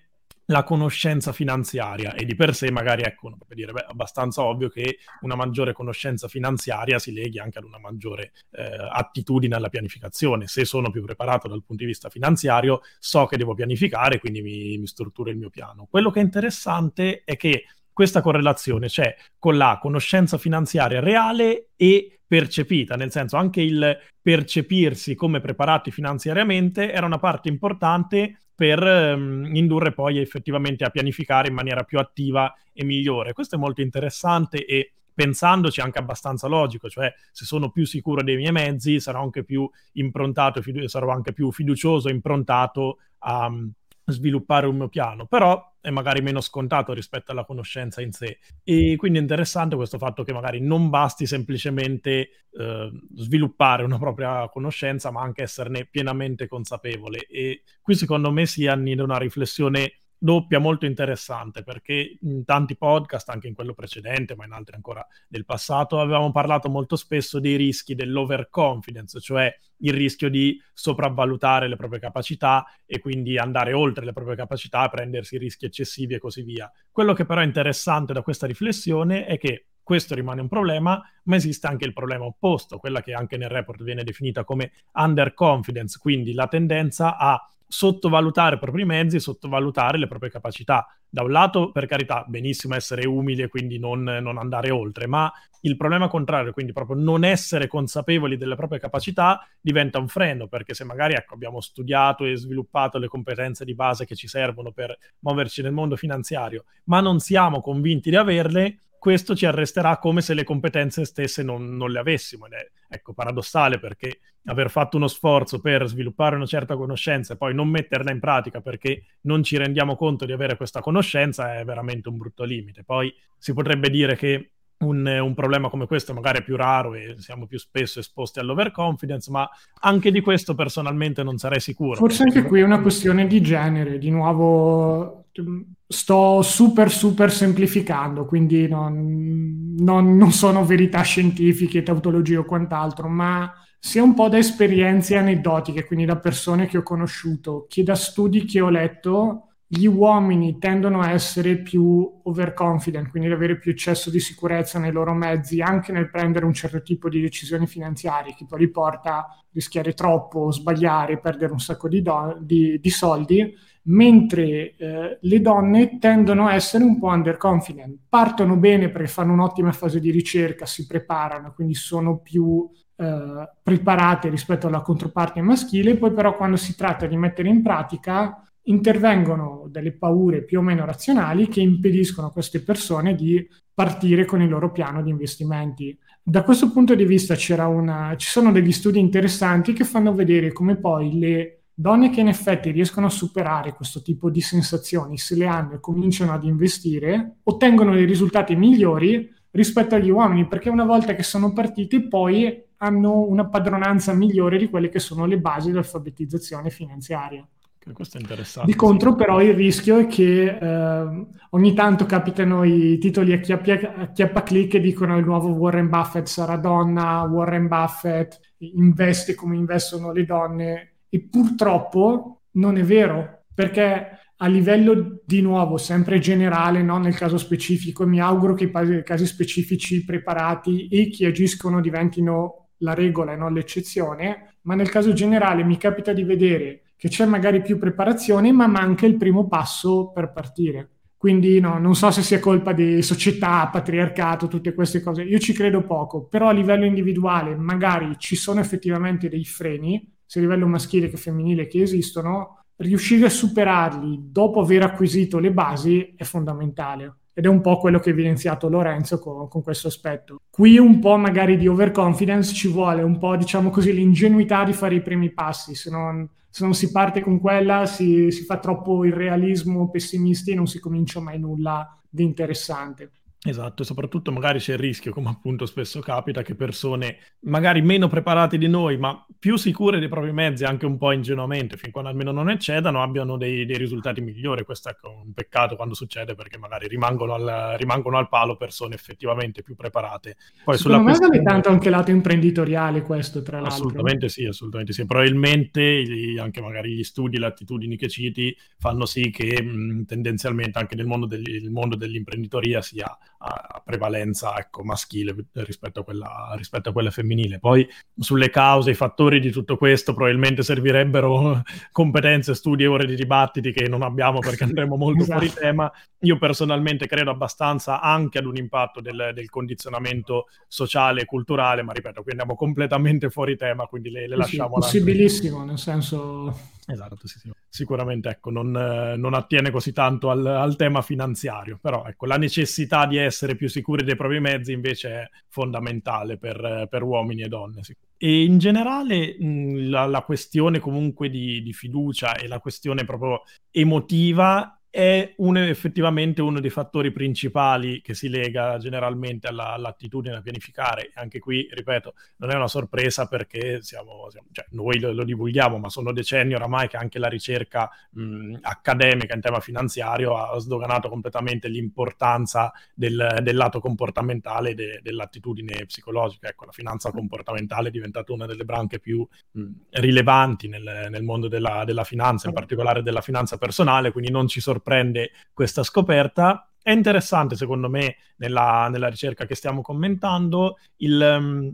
la conoscenza finanziaria e di per sé magari ecco, per dire, beh, abbastanza ovvio che una maggiore conoscenza finanziaria si leghi anche ad una maggiore eh, attitudine alla pianificazione. Se sono più preparato dal punto di vista finanziario, so che devo pianificare, quindi mi, mi strutturo il mio piano. Quello che è interessante è che questa correlazione c'è con la conoscenza finanziaria reale e percepita, nel senso anche il percepirsi come preparati finanziariamente era una parte importante per um, indurre poi effettivamente a pianificare in maniera più attiva e migliore. Questo è molto interessante e pensandoci anche abbastanza logico, cioè se sono più sicuro dei miei mezzi sarò anche più improntato, fidu- sarò anche più fiducioso, improntato a um, sviluppare un mio piano, però è magari meno scontato rispetto alla conoscenza in sé. E quindi è interessante questo fatto che magari non basti semplicemente eh, sviluppare una propria conoscenza, ma anche esserne pienamente consapevole. E qui secondo me si annida una riflessione doppia molto interessante perché in tanti podcast, anche in quello precedente, ma in altri ancora del passato, avevamo parlato molto spesso dei rischi dell'overconfidence, cioè il rischio di sopravvalutare le proprie capacità e quindi andare oltre le proprie capacità, prendersi rischi eccessivi e così via. Quello che però è interessante da questa riflessione è che questo rimane un problema, ma esiste anche il problema opposto, quella che anche nel report viene definita come underconfidence, quindi la tendenza a sottovalutare i propri mezzi e sottovalutare le proprie capacità. Da un lato, per carità, benissimo essere umili e quindi non, non, andare oltre, ma il problema contrario, quindi proprio non essere consapevoli delle proprie capacità, diventa un freno, perché se magari ecco, abbiamo studiato e sviluppato le competenze di base che ci servono per muoverci nel mondo finanziario, ma non siamo convinti di averle, questo ci arresterà come se le competenze stesse non, non, le avessimo. Ed è ecco, paradossale perché aver fatto uno sforzo per sviluppare una certa conoscenza e poi non metterla in pratica perché non ci rendiamo conto di avere questa conoscenza è veramente un brutto limite. Poi si potrebbe dire che un, un, problema come questo magari è più raro e siamo più spesso esposti all'overconfidence, ma anche di questo personalmente non sarei sicuro. Forse anche qui è una questione di genere, di nuovo sto super super semplificando, quindi non, non, non sono verità scientifiche, tautologie o quant'altro, ma sia un po' da esperienze aneddotiche, quindi da persone che ho conosciuto, che da studi che ho letto, gli uomini tendono a essere più overconfident, quindi ad avere più eccesso di sicurezza nei loro mezzi, anche nel prendere un certo tipo di decisioni finanziarie, che poi li porta a rischiare troppo, sbagliare, perdere un sacco di, do- di, di soldi, mentre eh, le donne tendono a essere un po' underconfident. Partono bene perché fanno un'ottima fase di ricerca, si preparano, quindi sono più eh, preparate rispetto alla controparte maschile, poi però quando si tratta di mettere in pratica intervengono delle paure più o meno razionali che impediscono a queste persone di partire con il loro piano di investimenti. Da questo punto di vista una, ci sono degli studi interessanti che fanno vedere come poi le donne che in effetti riescono a superare questo tipo di sensazioni, se le hanno e cominciano ad investire, ottengono dei risultati migliori rispetto agli uomini, perché una volta che sono partite poi hanno una padronanza migliore di quelle che sono le basi dell'alfabetizzazione finanziaria. Questo è interessante. Di contro, però, il rischio è che eh, ogni tanto capitano i titoli a chiappa, clic e dicono il nuovo Warren Buffett sarà donna, Warren Buffett investe come investono le donne. E purtroppo non è vero, perché a livello di nuovo sempre generale, non nel caso specifico, mi auguro che i casi specifici preparati e chi agiscono diventino la regola e non l'eccezione, ma nel caso generale mi capita di vedere che c'è magari più preparazione, ma manca il primo passo per partire. Quindi no, non so se sia colpa di società, patriarcato, tutte queste cose. Io ci credo poco, però a livello individuale magari ci sono effettivamente dei freni, sia a livello maschile che femminile che esistono, riuscire a superarli dopo aver acquisito le basi è fondamentale ed è un po' quello che ha evidenziato Lorenzo con, con, questo aspetto. Qui un po' magari di overconfidence ci vuole, un po' diciamo così l'ingenuità di fare i primi passi, se non, se non si parte con quella si, si fa troppo il realismo pessimisti e non si comincia mai nulla di interessante. Esatto, e soprattutto magari c'è il rischio, come appunto spesso capita, che persone magari meno preparate di noi, ma più sicure dei propri mezzi, anche un po' ingenuamente, fin quando almeno non eccedano, abbiano dei, dei risultati migliori. Questo è ecco, un peccato quando succede perché magari rimangono al, rimangono al palo persone effettivamente più preparate. Poi Secondo me questione... tanto anche lato imprenditoriale questo, tra l'altro. Assolutamente sì, assolutamente sì. Probabilmente anche magari gli studi, le attitudini che citi fanno sì che mh, tendenzialmente anche nel mondo, del, mondo dell'imprenditoria sia a prevalenza ecco, maschile rispetto a, quella, rispetto a quella femminile. Poi sulle cause, i fattori di tutto questo probabilmente servirebbero *laughs* competenze, studi e ore di dibattiti che non abbiamo perché andremo molto esatto. fuori tema. Io personalmente credo abbastanza anche ad un impatto del, del, condizionamento sociale e culturale, ma ripeto, qui andiamo completamente fuori tema, quindi le, le lasciamo. Sì, possibilissimo, nel senso Esatto, sì, sì. sicuramente ecco, non, eh, non, attiene così tanto al, al, tema finanziario, però ecco, la necessità di essere più sicuri dei propri mezzi invece è fondamentale per, per uomini e donne. Sì. E in generale la, la, questione comunque di, di fiducia e la questione proprio emotiva è un, effettivamente uno dei fattori principali che si lega generalmente alla, all'attitudine a pianificare. Anche qui, ripeto, non è una sorpresa perché siamo, siamo, cioè, noi lo, lo, divulghiamo, ma sono decenni oramai che anche la ricerca mh, accademica in tema finanziario ha sdoganato completamente l'importanza del, del lato comportamentale de, dell'attitudine psicologica. Ecco, la finanza comportamentale è diventata una delle branche più mh, rilevanti nel, nel mondo della, della finanza, in particolare della finanza personale, quindi non ci sorprende sorprende questa scoperta. È interessante, secondo me, nella, nella ricerca che stiamo commentando, il, um,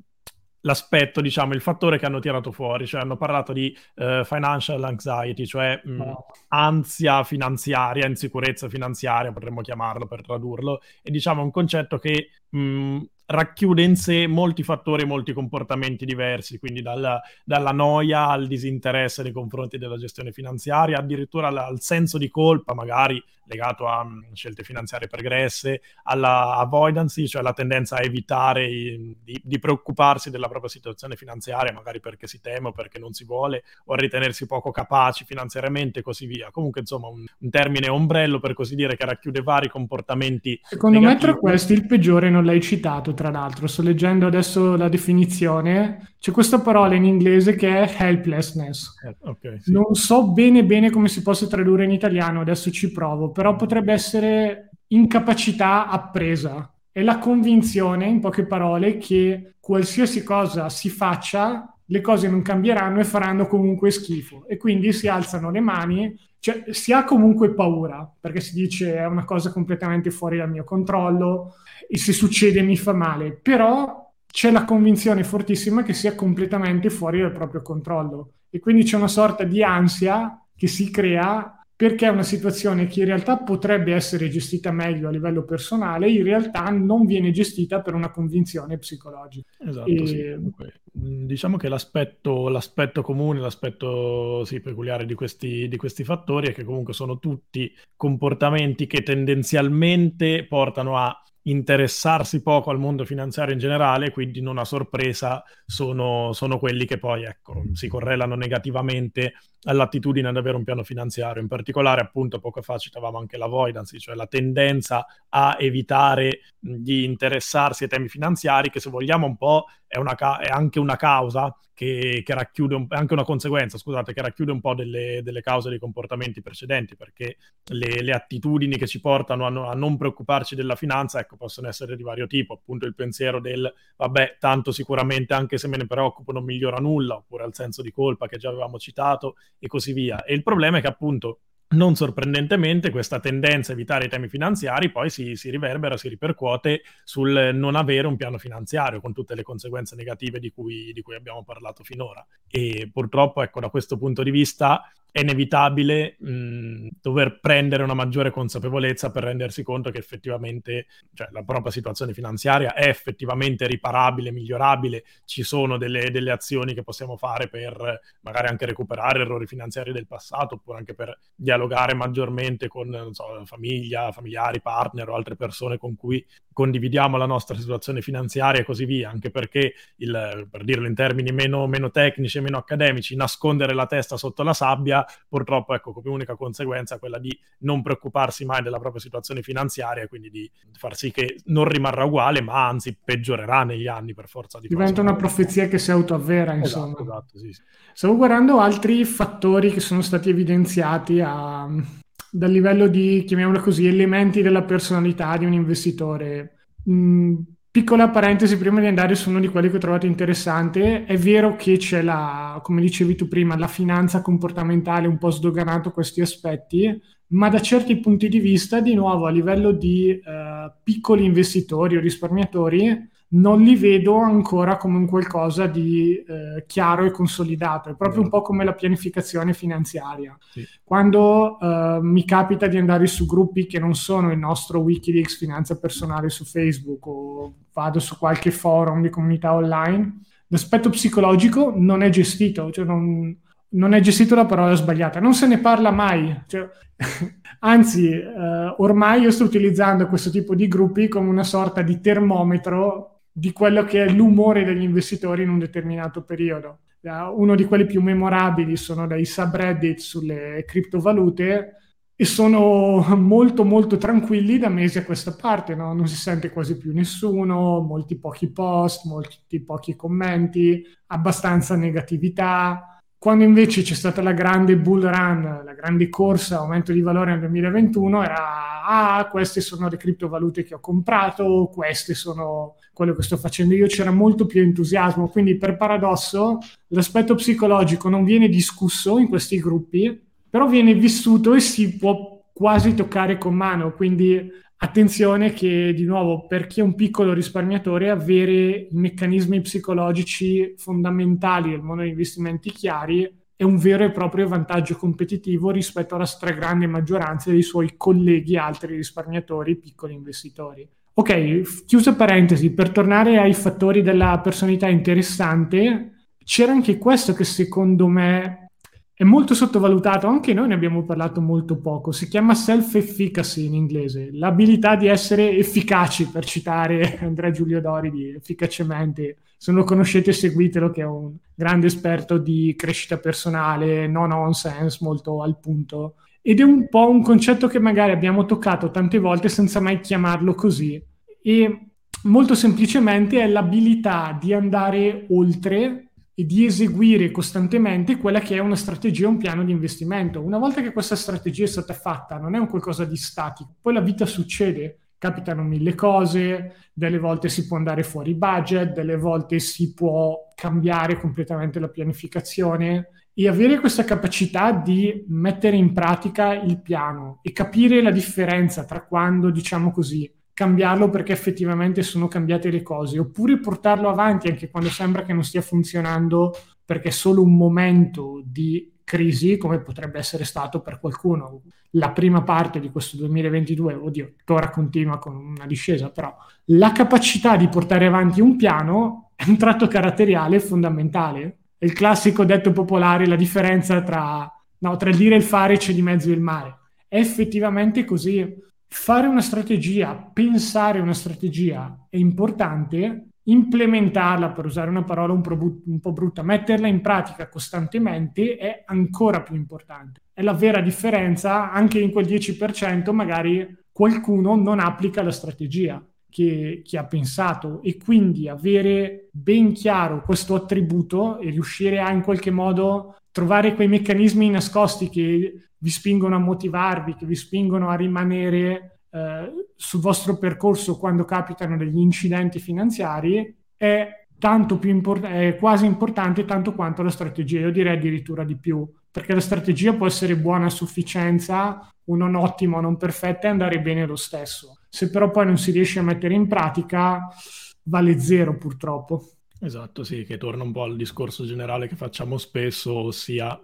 l'aspetto, diciamo, il fattore che hanno tirato fuori, cioè hanno parlato di uh, financial anxiety, cioè mh, oh. ansia finanziaria, insicurezza finanziaria, potremmo chiamarlo per tradurlo, e diciamo un concetto che mh, racchiude in sé molti fattori e molti comportamenti diversi, quindi dalla, dalla, noia al disinteresse nei confronti della gestione finanziaria, addirittura al, al senso di colpa, magari legato a um, scelte finanziarie pregresse, alla avoidance, cioè la tendenza a evitare i, di, di, preoccuparsi della propria situazione finanziaria, magari perché si teme o perché non si vuole, o a ritenersi poco capaci finanziariamente e così via. Comunque, insomma, un, un termine ombrello per così dire che racchiude vari comportamenti. Secondo negativi. me, tra questi, il peggiore non l'hai citato, tra l'altro. Sto leggendo adesso la definizione. C'è questa parola in inglese che è helplessness. Eh, okay, sì. Non so bene bene come si possa tradurre in italiano, adesso ci provo però potrebbe essere incapacità appresa. È la convinzione, in poche parole, che qualsiasi cosa si faccia, le cose non cambieranno e faranno comunque schifo. E quindi si alzano le mani, cioè si ha comunque paura, perché si dice è una cosa completamente fuori dal mio controllo e se succede mi fa male. Però c'è la convinzione fortissima che sia completamente fuori dal proprio controllo. E quindi c'è una sorta di ansia che si crea perché è una situazione che in realtà potrebbe essere gestita meglio a livello personale, in realtà non viene gestita per una convinzione psicologica. Esatto, e... sì. Mm, diciamo che l'aspetto, l'aspetto comune, l'aspetto sì, peculiare di questi, di questi fattori è che comunque sono tutti comportamenti che tendenzialmente portano a interessarsi poco al mondo finanziario in generale, quindi non a sorpresa sono, sono quelli che poi ecco, si correlano negativamente all'attitudine ad avere un piano finanziario. In particolare, appunto, poco fa citavamo anche l'avoidance, cioè la tendenza a evitare di interessarsi ai temi finanziari, che se vogliamo un po' è, una, è anche una causa che, che, racchiude, un, anche una conseguenza, scusate, che racchiude un po' delle, delle cause dei comportamenti precedenti, perché le, le attitudini che ci portano a, no, a, non preoccuparci della finanza, ecco, possono essere di vario tipo, appunto il pensiero del, vabbè, tanto sicuramente anche se me ne preoccupo non migliora nulla, oppure al senso di colpa che già avevamo citato, e così via. E il problema è che appunto non sorprendentemente questa tendenza a evitare i temi finanziari poi si, si, riverbera, si ripercuote sul non avere un piano finanziario con tutte le conseguenze negative di cui, di cui abbiamo parlato finora. E purtroppo, ecco, da questo punto di vista è inevitabile mh, dover prendere una maggiore consapevolezza per rendersi conto che effettivamente cioè, la propria situazione finanziaria è effettivamente riparabile, migliorabile, ci sono delle, delle, azioni che possiamo fare per magari anche recuperare errori finanziari del passato oppure anche per dialogare maggiormente con so, famiglia, familiari, partner o altre persone con cui condividiamo la nostra situazione finanziaria e così via, anche perché, il, per dirlo in termini meno, meno tecnici e meno accademici, nascondere la testa sotto la sabbia, purtroppo, ecco, come unica conseguenza quella di non preoccuparsi mai della propria situazione finanziaria e quindi di far sì che non rimarrà uguale, ma anzi peggiorerà negli anni per forza di Diventa una profezia che si autoavvera, esatto, insomma. Esatto, esatto, sì, sì. Stavo guardando altri fattori che sono stati evidenziati a, dal livello di, chiamiamolo così, elementi della personalità di un investitore. Mm, piccola parentesi prima di andare su uno di quelli che ho trovato interessante, è vero che c'è la, come dicevi tu prima, la finanza comportamentale un po' sdoganato questi aspetti, ma da certi punti di vista, di nuovo, a livello di eh, piccoli investitori o risparmiatori, non li vedo ancora come un qualcosa di eh, chiaro e consolidato, è proprio un po' come la pianificazione finanziaria. Sì. Quando eh, mi capita di andare su gruppi che non sono il nostro Wikileaks Finanza Personale su Facebook o vado su qualche forum di comunità online, l'aspetto psicologico non è gestito, cioè non, non è gestito la parola sbagliata, non se ne parla mai. Cioè, *laughs* anzi, eh, ormai io sto utilizzando questo tipo di gruppi come una sorta di termometro di quello che è l'umore degli investitori in un determinato periodo. Uno di quelli più memorabili sono dei subreddit sulle criptovalute e sono molto molto tranquilli da mesi a questa parte, no? non si sente quasi più nessuno, molti pochi post, molti pochi commenti, abbastanza negatività, quando invece c'è stata la grande bull run, la grande corsa, aumento di valore nel 2021, era ah, queste sono le criptovalute che ho comprato, queste sono quello che sto facendo io, c'era molto più entusiasmo. Quindi per paradosso l'aspetto psicologico non viene discusso in questi gruppi, però viene vissuto e si può quasi toccare con mano. Quindi Attenzione che di nuovo per chi è un piccolo risparmiatore avere i meccanismi psicologici fondamentali del mondo degli investimenti chiari è un vero e proprio vantaggio competitivo rispetto alla stragrande maggioranza dei suoi colleghi altri risparmiatori, piccoli investitori. Ok, chiusa parentesi, per tornare ai fattori della personalità interessante, c'era anche questo che secondo me è molto sottovalutato, anche noi ne abbiamo parlato molto poco, si chiama self-efficacy in inglese, l'abilità di essere efficaci, per citare *laughs* Andrea Giulio Dori di Efficacemente. Se non lo conoscete seguitelo, che è un grande esperto di crescita personale, no nonsense, molto al punto. Ed è un po' un concetto che magari abbiamo toccato tante volte senza mai chiamarlo così. E molto semplicemente è l'abilità di andare oltre e di eseguire costantemente quella che è una strategia, un piano di investimento. Una volta che questa strategia è stata fatta, non è un qualcosa di statico, poi la vita succede, capitano mille cose, delle volte si può andare fuori budget, delle volte si può cambiare completamente la pianificazione e avere questa capacità di mettere in pratica il piano e capire la differenza tra quando, diciamo così, cambiarlo perché effettivamente sono cambiate le cose, oppure portarlo avanti anche quando sembra che non stia funzionando perché è solo un momento di crisi, come potrebbe essere stato per qualcuno. La prima parte di questo 2022, oddio, ora continua con una discesa, però la capacità di portare avanti un piano è un tratto caratteriale fondamentale. È il classico detto popolare, la differenza tra, no, tra il dire e il fare c'è di mezzo il mare. È effettivamente così fare una strategia, pensare una strategia è importante, implementarla, per usare una parola un po', un po' brutta, metterla in pratica costantemente è ancora più importante. È la vera differenza, anche in quel 10% magari qualcuno non applica la strategia che, che, ha pensato e quindi avere ben chiaro questo attributo e riuscire a in qualche modo trovare quei meccanismi nascosti che vi spingono a motivarvi, che vi spingono a rimanere eh, sul vostro percorso quando capitano degli incidenti finanziari, è import- è quasi importante tanto quanto la strategia, io direi addirittura di più, perché la strategia può essere buona a sufficienza, o non ottima o non perfetta e andare bene lo stesso. Se però poi non si riesce a mettere in pratica, vale zero purtroppo. Esatto, sì, che torna un po' al discorso generale che facciamo spesso, ossia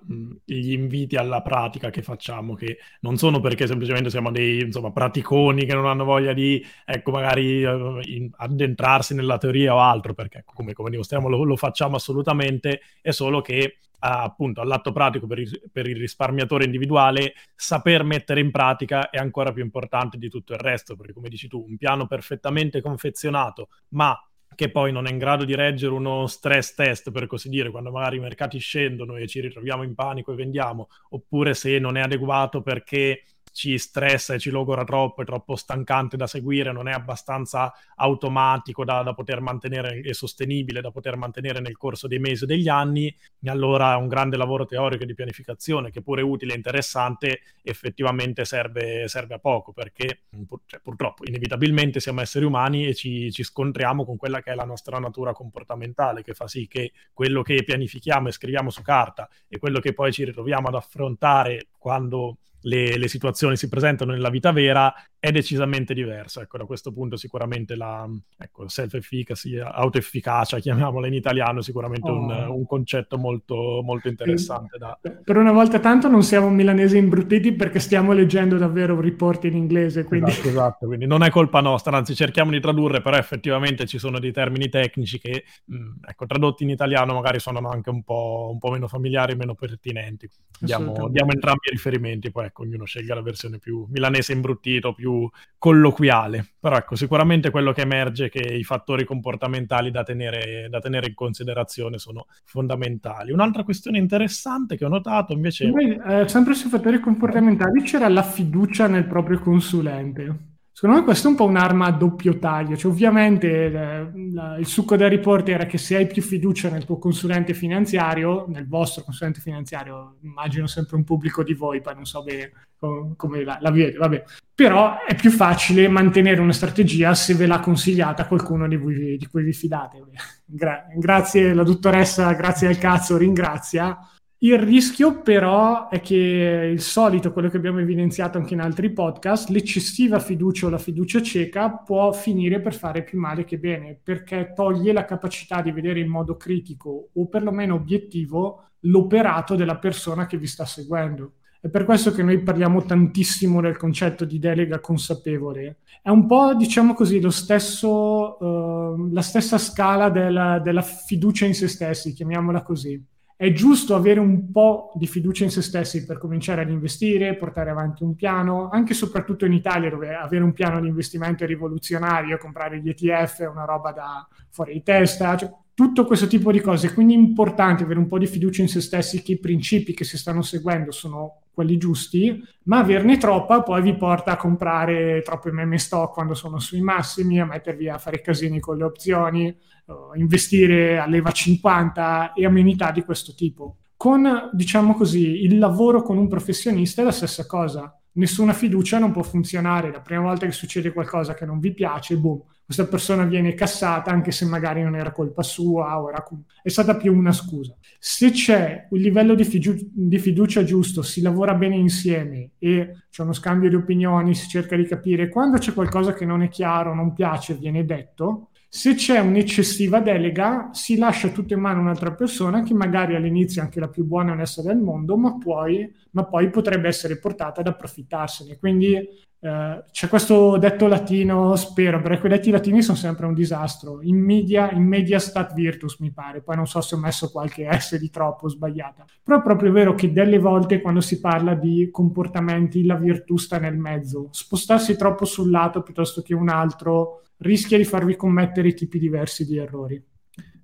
gli inviti alla pratica che facciamo, che non sono perché semplicemente siamo dei insomma, praticoni che non hanno voglia di, ecco, magari uh, in, addentrarsi nella teoria o altro, perché come, come dimostriamo lo, lo facciamo assolutamente, è solo che appunto all'atto pratico per il, per il, risparmiatore individuale, saper mettere in pratica è ancora più importante di tutto il resto, perché come dici tu, un piano perfettamente confezionato, ma che poi non è in grado di reggere uno stress test, per così dire, quando magari i mercati scendono e ci ritroviamo in panico e vendiamo, oppure se non è adeguato perché ci stressa e ci logora troppo, è troppo stancante da seguire, non è abbastanza automatico da, da, poter mantenere e sostenibile da poter mantenere nel corso dei mesi o degli anni, allora un grande lavoro teorico di pianificazione, che pure utile e interessante, effettivamente serve, serve a poco, perché pur, cioè, purtroppo inevitabilmente siamo esseri umani e ci, ci scontriamo con quella che è la nostra natura comportamentale, che fa sì che quello che pianifichiamo e scriviamo su carta e quello che poi ci ritroviamo ad affrontare quando le, le, situazioni si presentano nella vita vera è decisamente diverso. Ecco, da questo punto sicuramente la ecco, self-efficacy, autoefficacia, chiamiamola in italiano, sicuramente oh. un, un, concetto molto, molto interessante. Da... Per una volta tanto non siamo milanesi imbruttiti perché stiamo leggendo davvero report in inglese. Quindi... Esatto, esatto, quindi non è colpa nostra, anzi cerchiamo di tradurre, però effettivamente ci sono dei termini tecnici che, mh, ecco, tradotti in italiano magari sono anche un po', un po meno familiari, meno pertinenti. Diamo, diamo entrambi riferimenti, poi ecco, ognuno sceglie la versione più milanese imbruttito, più colloquiale. Però ecco, sicuramente quello che emerge è che i fattori comportamentali da tenere, da tenere in considerazione sono fondamentali. Un'altra questione interessante che ho notato invece... eh, sempre sui fattori comportamentali c'era la fiducia nel proprio consulente. Secondo me questo è un po' un'arma a doppio taglio, cioè ovviamente eh, la, il succo del report era che se hai più fiducia nel tuo consulente finanziario, nel vostro consulente finanziario, immagino sempre un pubblico di voi, poi non so bene come, come la, la vedete, vabbè, però è più facile mantenere una strategia se ve l'ha consigliata qualcuno di, voi, di cui vi fidate. Gra- grazie la dottoressa, grazie al cazzo, ringrazia il rischio però è che il solito, quello che abbiamo evidenziato anche in altri podcast, l'eccessiva fiducia o la fiducia cieca può finire per fare più male che bene, perché toglie la capacità di vedere in modo critico o perlomeno obiettivo l'operato della persona che vi sta seguendo. È per questo che noi parliamo tantissimo del concetto di delega consapevole. È un po', diciamo così, stesso, uh, la stessa scala della, della fiducia in se stessi, chiamiamola così è giusto avere un po' di fiducia in se stessi per cominciare ad investire, portare avanti un piano, anche e soprattutto in Italia dove avere un piano di investimento è rivoluzionario, comprare gli ETF è una roba da fuori di testa, cioè, tutto questo tipo di cose. Quindi è importante avere un po' di fiducia in se stessi che i principi che si stanno seguendo sono quelli giusti, ma averne troppa poi vi porta a comprare troppo meme stock quando sono sui massimi, a mettervi a fare casini con le opzioni, uh, investire a leva 50 e amenità di questo tipo. Con, diciamo così, il lavoro con un professionista è la stessa cosa. Nessuna fiducia non può funzionare. La prima volta che succede qualcosa che non vi piace, boom, questa persona viene cassata anche se magari non era colpa sua o era, è stata più una scusa. Se c'è un livello di, fidu- di fiducia giusto, si lavora bene insieme e c'è uno scambio di opinioni, si cerca di capire quando c'è qualcosa che non è chiaro, non piace, viene detto, se c'è un'eccessiva delega, si lascia tutto in mano un'altra persona che magari all'inizio è anche la più buona e onesta del mondo, ma poi, ma poi potrebbe essere portata ad approfittarsene. Quindi eh, c'è questo detto latino, spero, perché quei detti latini sono sempre un disastro. In media, in media stat virtus, mi pare. Poi non so se ho messo qualche S di troppo sbagliata. Però è proprio vero che delle volte quando si parla di comportamenti, la virtù sta nel mezzo. Spostarsi troppo sul lato piuttosto che un altro rischia di farvi commettere tipi diversi di errori.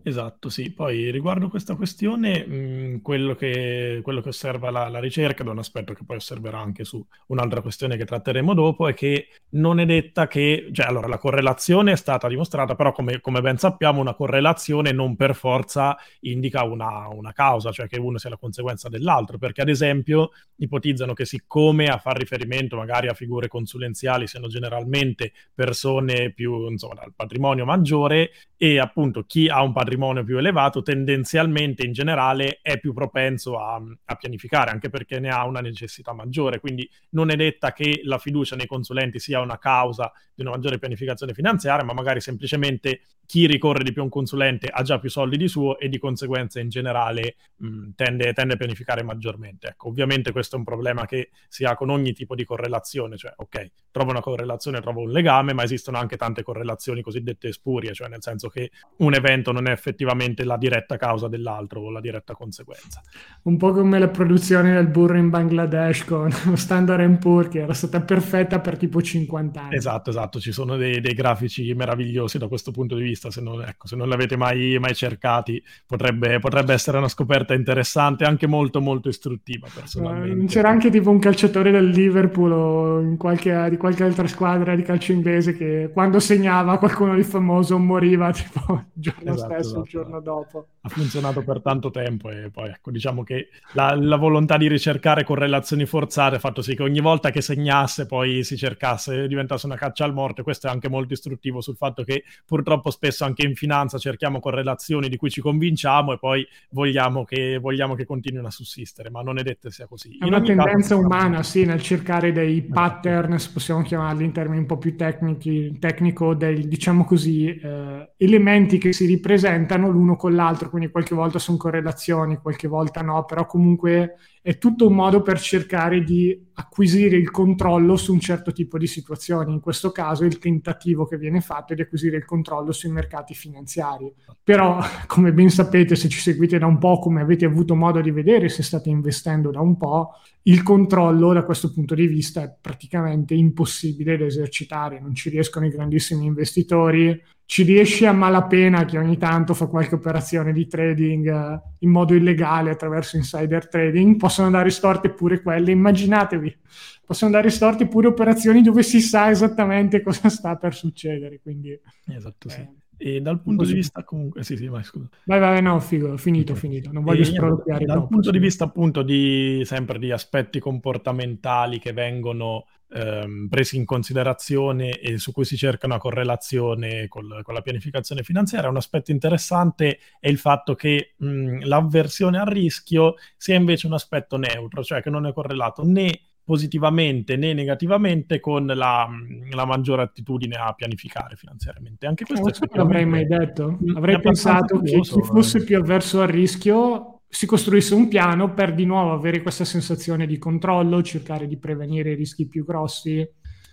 Esatto, sì. Poi riguardo questa questione, mh, quello, che, quello, che, osserva la, la, ricerca, da un aspetto che poi osserverà anche su un'altra questione che tratteremo dopo, è che non è detta che, cioè allora la correlazione è stata dimostrata, però come, come ben sappiamo una correlazione non per forza indica una, una, causa, cioè che uno sia la conseguenza dell'altro, perché ad esempio ipotizzano che siccome a far riferimento magari a figure consulenziali siano generalmente persone più, insomma, dal patrimonio maggiore e appunto chi ha un patrimonio patrimonio più elevato, tendenzialmente in generale è più propenso a, a, pianificare, anche perché ne ha una necessità maggiore. Quindi non è detta che la fiducia nei consulenti sia una causa di una maggiore pianificazione finanziaria, ma magari semplicemente chi ricorre di più a un consulente ha già più soldi di suo e di conseguenza in generale mh, tende, tende, a pianificare maggiormente. Ecco, ovviamente questo è un problema che si ha con ogni tipo di correlazione, cioè ok, trovo una correlazione, trovo un legame, ma esistono anche tante correlazioni cosiddette spurie, cioè nel senso che un evento non è effettivamente la diretta causa dell'altro o la diretta conseguenza. Un po' come la produzione del burro in Bangladesh con lo Standard Poor's che era stata perfetta per tipo 50 anni. Esatto, esatto, ci sono dei, dei grafici meravigliosi da questo punto di vista, se non, ecco, se non li avete mai, mai cercati potrebbe, potrebbe, essere una scoperta interessante, anche molto molto istruttiva personalmente. C'era anche tipo un calciatore del Liverpool o in qualche, di qualche altra squadra di calcio inglese che quando segnava qualcuno di famoso moriva *laughs* tipo il giorno esatto, stesso, esatto. il giorno dopo. Ha funzionato per tanto tempo e poi ecco, diciamo che la, la volontà di ricercare correlazioni forzate ha fatto sì che ogni volta che segnasse poi si cercasse, diventasse una caccia al morto. Questo è anche molto istruttivo sul fatto che purtroppo spesso anche in finanza cerchiamo correlazioni di cui ci convinciamo e poi vogliamo che, vogliamo che continuino a sussistere, ma non è detto sia così. È una tendenza caso, umana, sì, nel cercare dei pattern, se possiamo chiamarli in termini un po' più tecnici, tecnico, dei, diciamo così, eh, elementi che si ripresentano l'uno con l'altro, quindi qualche volta sono correlazioni, qualche volta no, però comunque è tutto un modo per cercare di acquisire il controllo su un certo tipo di situazioni. In questo caso il tentativo che viene fatto è di acquisire il controllo sui mercati finanziari. Però, *laughs* come ben sapete, se ci seguite da un po', come avete avuto modo di vedere, se state investendo da un po', il controllo da questo punto di vista è praticamente impossibile da esercitare. Non ci riescono i grandissimi investitori, ci riesce a malapena che ogni tanto fa qualche operazione di trading uh, in modo illegale attraverso insider trading, possono dare storte pure quelle, immaginatevi, possono dare storte pure operazioni dove si sa esattamente cosa sta per succedere. Quindi, esatto, sì. Eh, e dal punto così. di vista comunque, sì, sì, vai, scusa. Vai, vai, no, figo, finito, okay. finito, non voglio sproloquiare. Dal punto sì. di vista appunto di sempre di aspetti comportamentali che vengono ehm, presi in considerazione e su cui si cerca una correlazione col, con la pianificazione finanziaria. Un aspetto interessante è il fatto che mh, l'avversione al rischio sia invece un aspetto neutro, cioè che non è correlato né positivamente né negativamente con la, la, maggiore attitudine a pianificare finanziariamente. Anche questo eh, non l'avrei mai detto. Avrei pensato che chi fosse più avverso al rischio si costruisse un piano per di nuovo avere questa sensazione di controllo, cercare di prevenire i rischi più grossi.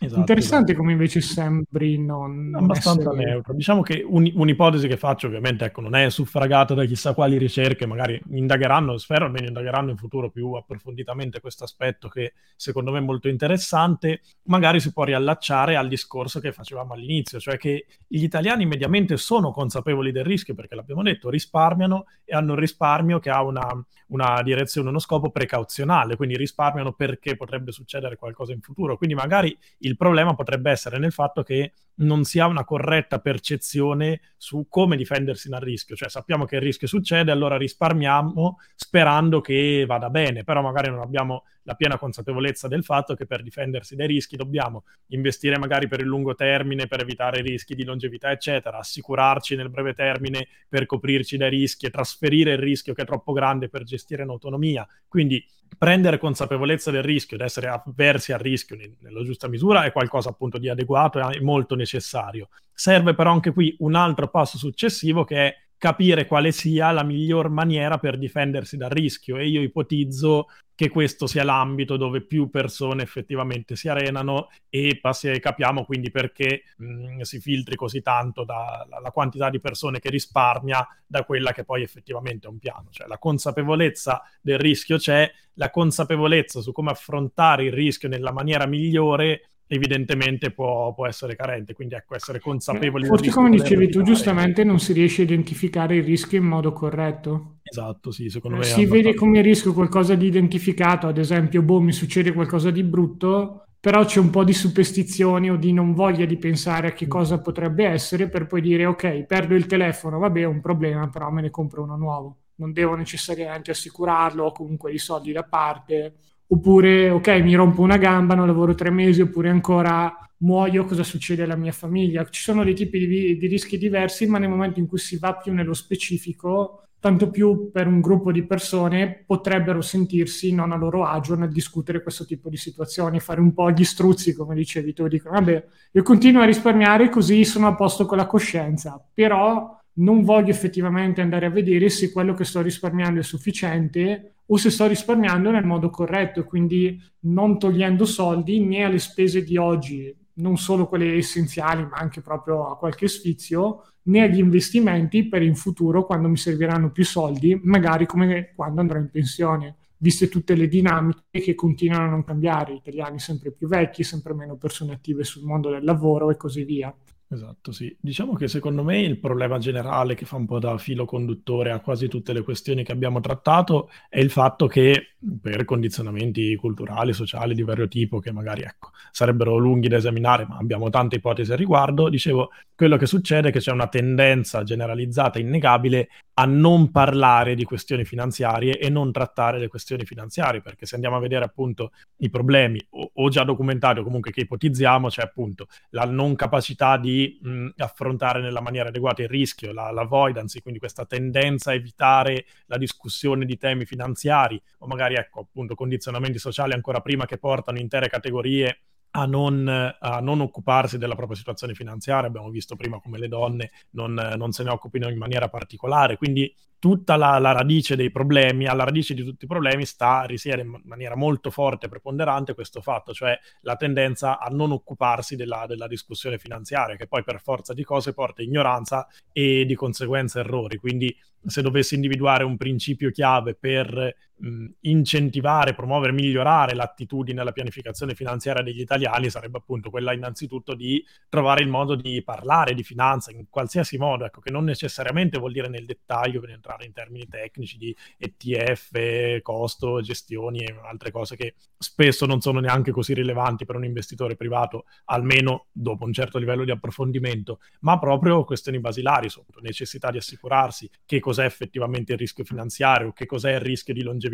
Esatto, Interessante esatto. come invece sembri non abbastanza essere... neutro. Diciamo che un, un'ipotesi che faccio, ovviamente, ecco, non è suffragata da chissà quali ricerche, magari indagheranno, spero almeno indagheranno in futuro più approfonditamente questo aspetto che secondo me è molto interessante. Magari si può riallacciare al discorso che facevamo all'inizio, cioè che gli italiani mediamente sono consapevoli del rischio, perché l'abbiamo detto, risparmiano e hanno un risparmio che ha una, una direzione, uno scopo precauzionale, quindi risparmiano perché potrebbe succedere qualcosa in futuro. Quindi magari il il problema potrebbe essere nel fatto che non si ha una corretta percezione su come difendersi dal rischio, cioè sappiamo che il rischio succede, allora risparmiamo sperando che vada bene, però magari non abbiamo la piena consapevolezza del fatto che per difendersi dai rischi dobbiamo investire magari per il lungo termine per evitare rischi di longevità, eccetera, assicurarci nel breve termine per coprirci dai rischi e trasferire il rischio che è troppo grande per gestire in autonomia. Quindi prendere consapevolezza del rischio ed essere avversi al rischio nella giusta misura è qualcosa appunto di adeguato e molto necessario. Serve però anche qui un altro passo successivo che è capire quale sia la miglior maniera per difendersi dal rischio e io ipotizzo che questo sia l'ambito dove più persone effettivamente si arenano e passi, capiamo quindi perché mh, si filtri così tanto dalla quantità di persone che risparmia da quella che poi effettivamente è un piano. Cioè la consapevolezza del rischio c'è, la consapevolezza su come affrontare il rischio nella maniera migliore evidentemente può, può, essere carente, quindi ecco, essere consapevoli. Forse come dicevi tu giustamente non si riesce a identificare il rischio in modo corretto. Esatto, sì, secondo me. Si vede come rischio qualcosa di identificato, ad esempio, boh, mi succede qualcosa di brutto, però c'è un po' di superstizioni o di non voglia di pensare a che mm. cosa potrebbe essere per poi dire ok, perdo il telefono, vabbè, è un problema, però me ne compro uno nuovo. Non devo necessariamente assicurarlo, ho comunque i soldi da parte oppure ok mi rompo una gamba, non lavoro tre mesi, oppure ancora muoio, cosa succede alla mia famiglia. Ci sono dei tipi di, di rischi diversi, ma nel momento in cui si va più nello specifico, tanto più per un gruppo di persone potrebbero sentirsi non a loro agio nel discutere questo tipo di situazioni, fare un po' gli struzzi, come dicevi tu, dicono vabbè, io continuo a risparmiare così sono a posto con la coscienza, però non voglio effettivamente andare a vedere se quello che sto risparmiando è sufficiente o se sto risparmiando nel modo corretto, quindi non togliendo soldi né alle spese di oggi, non solo quelle essenziali, ma anche proprio a qualche sfizio, né agli investimenti per in futuro quando mi serviranno più soldi, magari come quando andrò in pensione, viste tutte le dinamiche che continuano a non cambiare, italiani sempre più vecchi, sempre meno persone attive sul mondo del lavoro e così via. Esatto, sì. Diciamo che secondo me il problema generale che fa un po' da filo conduttore a quasi tutte le questioni che abbiamo trattato è il fatto che per condizionamenti culturali, sociali di vario tipo, che magari ecco, sarebbero lunghi da esaminare, ma abbiamo tante ipotesi al riguardo, dicevo, quello che succede è che c'è una tendenza generalizzata, innegabile, a non parlare di questioni finanziarie e non trattare le questioni finanziarie, perché se andiamo a vedere appunto i problemi o, o già documentati o comunque che ipotizziamo, c'è appunto la non capacità di mh, affrontare nella maniera adeguata il rischio, la, l'avoidance, quindi questa tendenza a evitare la discussione di temi finanziari o magari ecco appunto condizionamenti sociali ancora prima che portano intere categorie a non, a non, occuparsi della propria situazione finanziaria. Abbiamo visto prima come le donne non, non se ne occupino in maniera particolare. Quindi tutta la, la, radice dei problemi, alla radice di tutti i problemi sta, risiede in maniera molto forte e preponderante questo fatto, cioè la tendenza a non occuparsi della, della discussione finanziaria, che poi per forza di cose porta ignoranza e di conseguenza errori. Quindi se dovessi individuare un principio chiave per mh, incentivare, promuovere, migliorare l'attitudine alla pianificazione finanziaria degli italiani, sarebbe appunto quella innanzitutto di trovare il modo di parlare di finanza in qualsiasi modo, ecco, che non necessariamente vuol dire nel dettaglio per entrare in termini tecnici di ETF, costo, gestioni e altre cose che spesso non sono neanche così rilevanti per un investitore privato, almeno dopo un certo livello di approfondimento, ma proprio questioni basilari, sotto necessità di assicurarsi che cos'è effettivamente il rischio finanziario, che cos'è il rischio di longevità,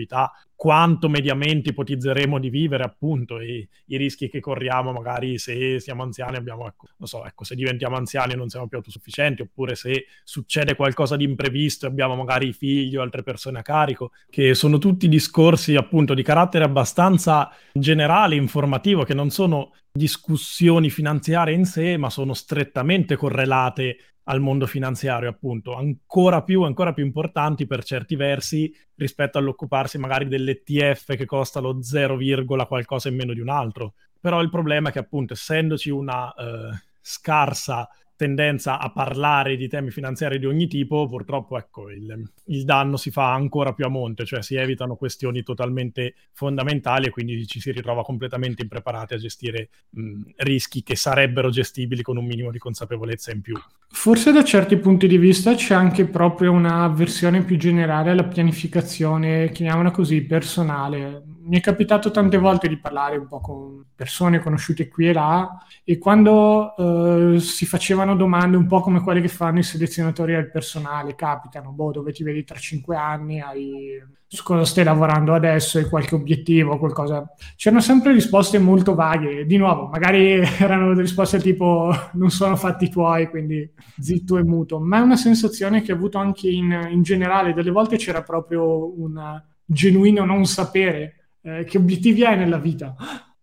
quanto mediamente ipotizzeremo di vivere appunto e i rischi che corriamo magari se siamo anziani abbiamo, ecco, non so, ecco, se diventiamo anziani e non siamo più autosufficienti oppure se succede qualcosa di imprevisto e abbiamo magari figli o altre persone a carico, che sono tutti discorsi appunto di carattere abbastanza generale, informativo, che non sono discussioni finanziarie in sé, ma sono strettamente correlate al mondo finanziario, appunto, ancora più, ancora più importanti per certi versi rispetto all'occuparsi magari dell'ETF che costa lo 0, qualcosa in meno di un altro. Però il problema è che, appunto, essendoci una eh, scarsa tendenza a parlare di temi finanziari di ogni tipo, purtroppo ecco, il, il, danno si fa ancora più a monte, cioè si evitano questioni totalmente fondamentali e quindi ci si ritrova completamente impreparati a gestire mh, rischi che sarebbero gestibili con un minimo di consapevolezza in più. Forse da certi punti di vista c'è anche proprio una versione più generale alla pianificazione, chiamiamola così, personale. Mi è capitato tante volte di parlare un po' con persone conosciute qui e là e quando eh, si facevano domande un po' come quelle che fanno i selezionatori del personale, capitano, boh, dove ti vedi tra cinque anni, hai su cosa stai lavorando adesso, hai qualche obiettivo, qualcosa. C'erano sempre risposte molto vaghe. Di nuovo, magari *laughs* erano risposte tipo non sono fatti tuoi, quindi zitto e muto, ma è una sensazione che ho avuto anche in, in generale. Delle volte c'era proprio un genuino non sapere eh, che obiettivi hai nella vita.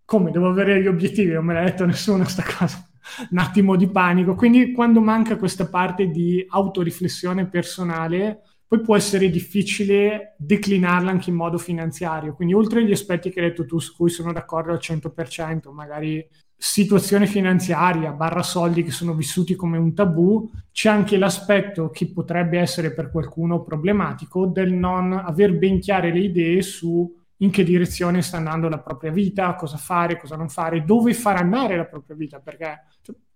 Come devo avere gli obiettivi? Non me l'ha detto nessuno sta cosa. Un attimo di panico. Quindi quando manca questa parte di autoriflessione personale, poi può essere difficile declinarla anche in modo finanziario. Quindi oltre agli aspetti che hai detto tu, su cui sono d'accordo al 100%, magari situazione finanziaria, barra soldi che sono vissuti come un tabù, c'è anche l'aspetto che potrebbe essere per qualcuno problematico del non aver ben chiare le idee su in che direzione sta andando la propria vita, cosa fare, cosa non fare, dove far andare la propria vita, perché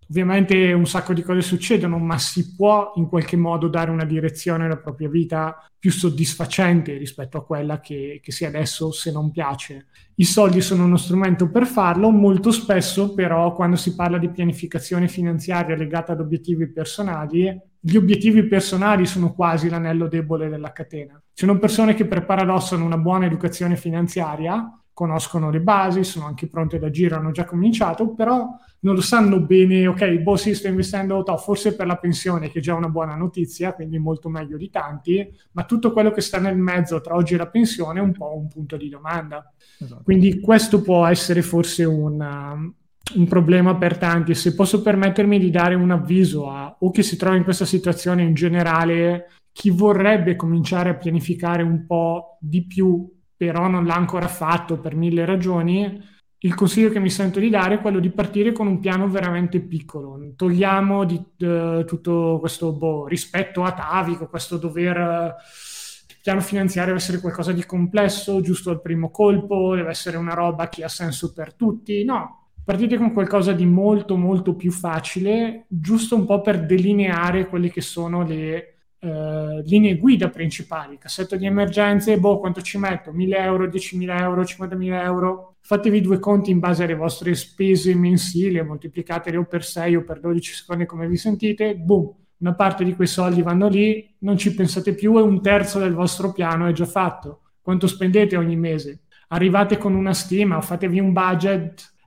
Ovviamente un sacco di cose succedono, ma si può in qualche modo dare una direzione alla propria vita più soddisfacente rispetto a quella che, che si adesso se non piace. I soldi sono uno strumento per farlo, molto spesso però quando si parla di pianificazione finanziaria legata ad obiettivi personali, gli obiettivi personali sono quasi l'anello debole della catena. Ci sono persone che per paradosso hanno una buona educazione finanziaria, conoscono le basi, sono anche pronti ad agire, hanno già cominciato, però non lo sanno bene, ok, boh sì, sto investendo to, forse per la pensione, che è già una buona notizia, quindi molto meglio di tanti, ma tutto quello che sta nel mezzo tra oggi e la pensione è un po' un punto di domanda. Esatto. Quindi questo può essere forse una, un problema per tanti. Se posso permettermi di dare un avviso a o chi si trova in questa situazione in generale, chi vorrebbe cominciare a pianificare un po' di più però non l'ha ancora fatto per mille ragioni, il consiglio che mi sento di dare è quello di partire con un piano veramente piccolo. Togliamo di, uh, tutto questo boh, rispetto atavico, questo dover... Il piano finanziario deve essere qualcosa di complesso, giusto al primo colpo, deve essere una roba che ha senso per tutti. No, partite con qualcosa di molto molto più facile, giusto un po' per delineare quelle che sono le eh, linee guida principali, cassetto di emergenze, boh, quanto ci metto? 1000 euro, 10.000 euro, 50.000 euro? Fatevi due conti in base alle vostre spese mensili, moltiplicatele o per 6 o per 12 secondi come vi sentite, boom, una parte di quei soldi vanno lì, non ci pensate più e un terzo del vostro piano è già fatto. Quanto spendete ogni mese? Arrivate con una stima fatevi un budget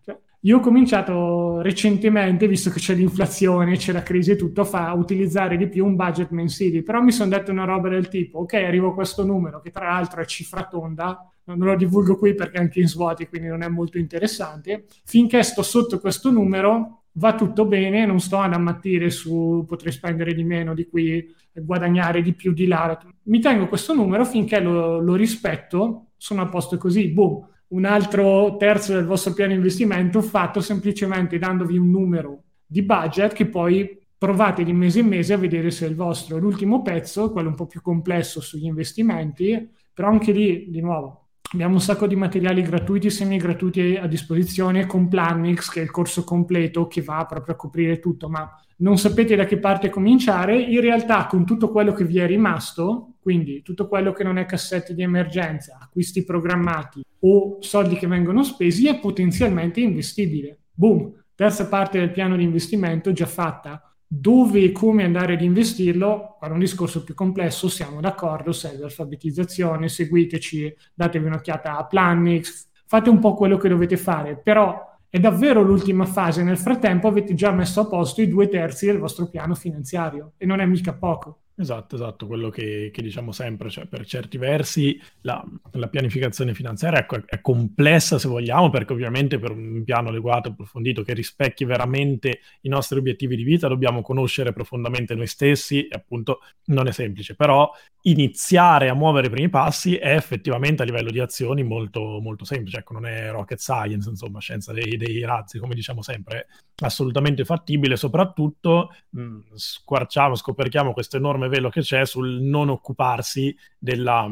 io ho cominciato recentemente, visto che c'è l'inflazione, c'è la crisi e tutto, a utilizzare di più un budget mensile, però mi sono detto una roba del tipo, ok, arrivo a questo numero, che tra l'altro è cifra tonda, non lo divulgo qui perché anche in svuoti, quindi non è molto interessante, finché sto sotto questo numero va tutto bene, non sto ad ammattire su potrei spendere di meno di qui, guadagnare di più di là, mi tengo questo numero finché lo, lo rispetto, sono a posto così, boom un altro terzo del vostro piano investimento fatto semplicemente dandovi un numero di budget che poi provate di mese in mese a vedere se è il vostro. L'ultimo pezzo, quello un po' più complesso sugli investimenti, però anche lì, di nuovo, abbiamo un sacco di materiali gratuiti semi gratuiti a disposizione con Planix, che è il corso completo che va proprio a coprire tutto, ma non sapete da che parte cominciare, in realtà con tutto quello che vi è rimasto, quindi tutto quello che non è cassetti di emergenza, acquisti programmati o soldi che vengono spesi, è potenzialmente investibile. Boom, terza parte del piano di investimento già fatta. Dove e come andare ad investirlo, per un discorso più complesso, siamo d'accordo, serve alfabetizzazione, seguiteci, datevi un'occhiata a Planix, fate un po' quello che dovete fare, però è davvero l'ultima fase. Nel frattempo avete già messo a posto i due terzi del vostro piano finanziario e non è mica poco. Esatto, esatto, quello che, che, diciamo sempre, cioè per certi versi la, la pianificazione finanziaria ecco, è, è, complessa se vogliamo, perché ovviamente per un piano adeguato e approfondito che rispecchi veramente i nostri obiettivi di vita dobbiamo conoscere profondamente noi stessi e appunto non è semplice, però iniziare a muovere i primi passi è effettivamente a livello di azioni molto, molto semplice, ecco non è rocket science, insomma scienza dei, dei razzi come diciamo sempre, è assolutamente fattibile, soprattutto mh, squarciamo, scoperchiamo questo enorme velo che c'è sul non occuparsi della,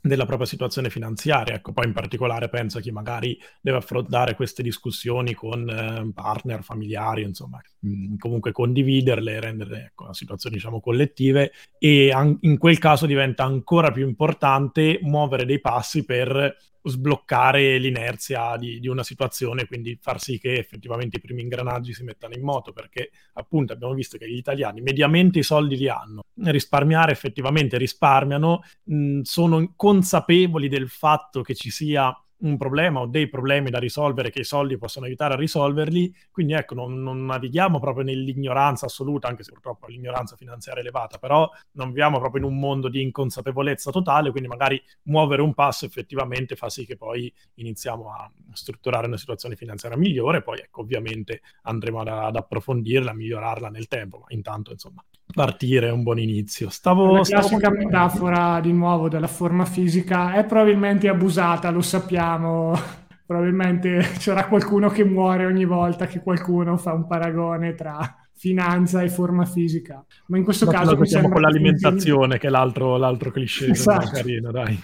della propria situazione finanziaria. Ecco, poi in particolare penso a chi magari deve affrontare queste discussioni con eh, partner, familiari, insomma, mh, comunque condividerle, renderle ecco, situazioni diciamo collettive e an- in quel caso diventa ancora più importante muovere dei passi per sbloccare l'inerzia di, di, una situazione, quindi far sì che effettivamente i primi ingranaggi si mettano in moto, perché appunto abbiamo visto che gli italiani mediamente i soldi li hanno, risparmiare effettivamente risparmiano, mh, sono consapevoli del fatto che ci sia un problema o dei problemi da risolvere che i soldi possono aiutare a risolverli, quindi ecco, non, non, navighiamo proprio nell'ignoranza assoluta, anche se purtroppo l'ignoranza finanziaria è elevata, però non viviamo proprio in un mondo di inconsapevolezza totale, quindi magari muovere un passo effettivamente fa sì che poi iniziamo a strutturare una situazione finanziaria migliore, poi ecco, ovviamente andremo ad, ad approfondirla, a migliorarla nel tempo, ma intanto insomma partire è un buon inizio. Stavo, la classica stavo... metafora di nuovo della forma fisica è probabilmente abusata, lo sappiamo. *laughs* probabilmente c'era qualcuno che muore ogni volta che qualcuno fa un paragone tra finanza e forma fisica. Ma in questo no, caso mi sembra con l'alimentazione che è l'altro, l'altro cliché esatto. carino, dai.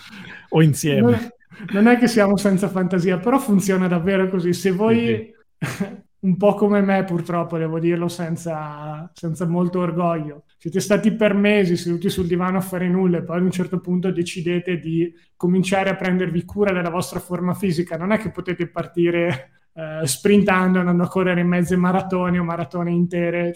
O insieme. Non è, non è, che siamo senza fantasia, però funziona davvero così. Se voi sì *laughs* un po' come me purtroppo, devo dirlo senza, senza, molto orgoglio. Siete stati per mesi seduti sul divano a fare nulla e poi ad un certo punto decidete di cominciare a prendervi cura della vostra forma fisica. Non è che potete partire eh, sprintando, andando a correre in mezze maratone o maratone intere.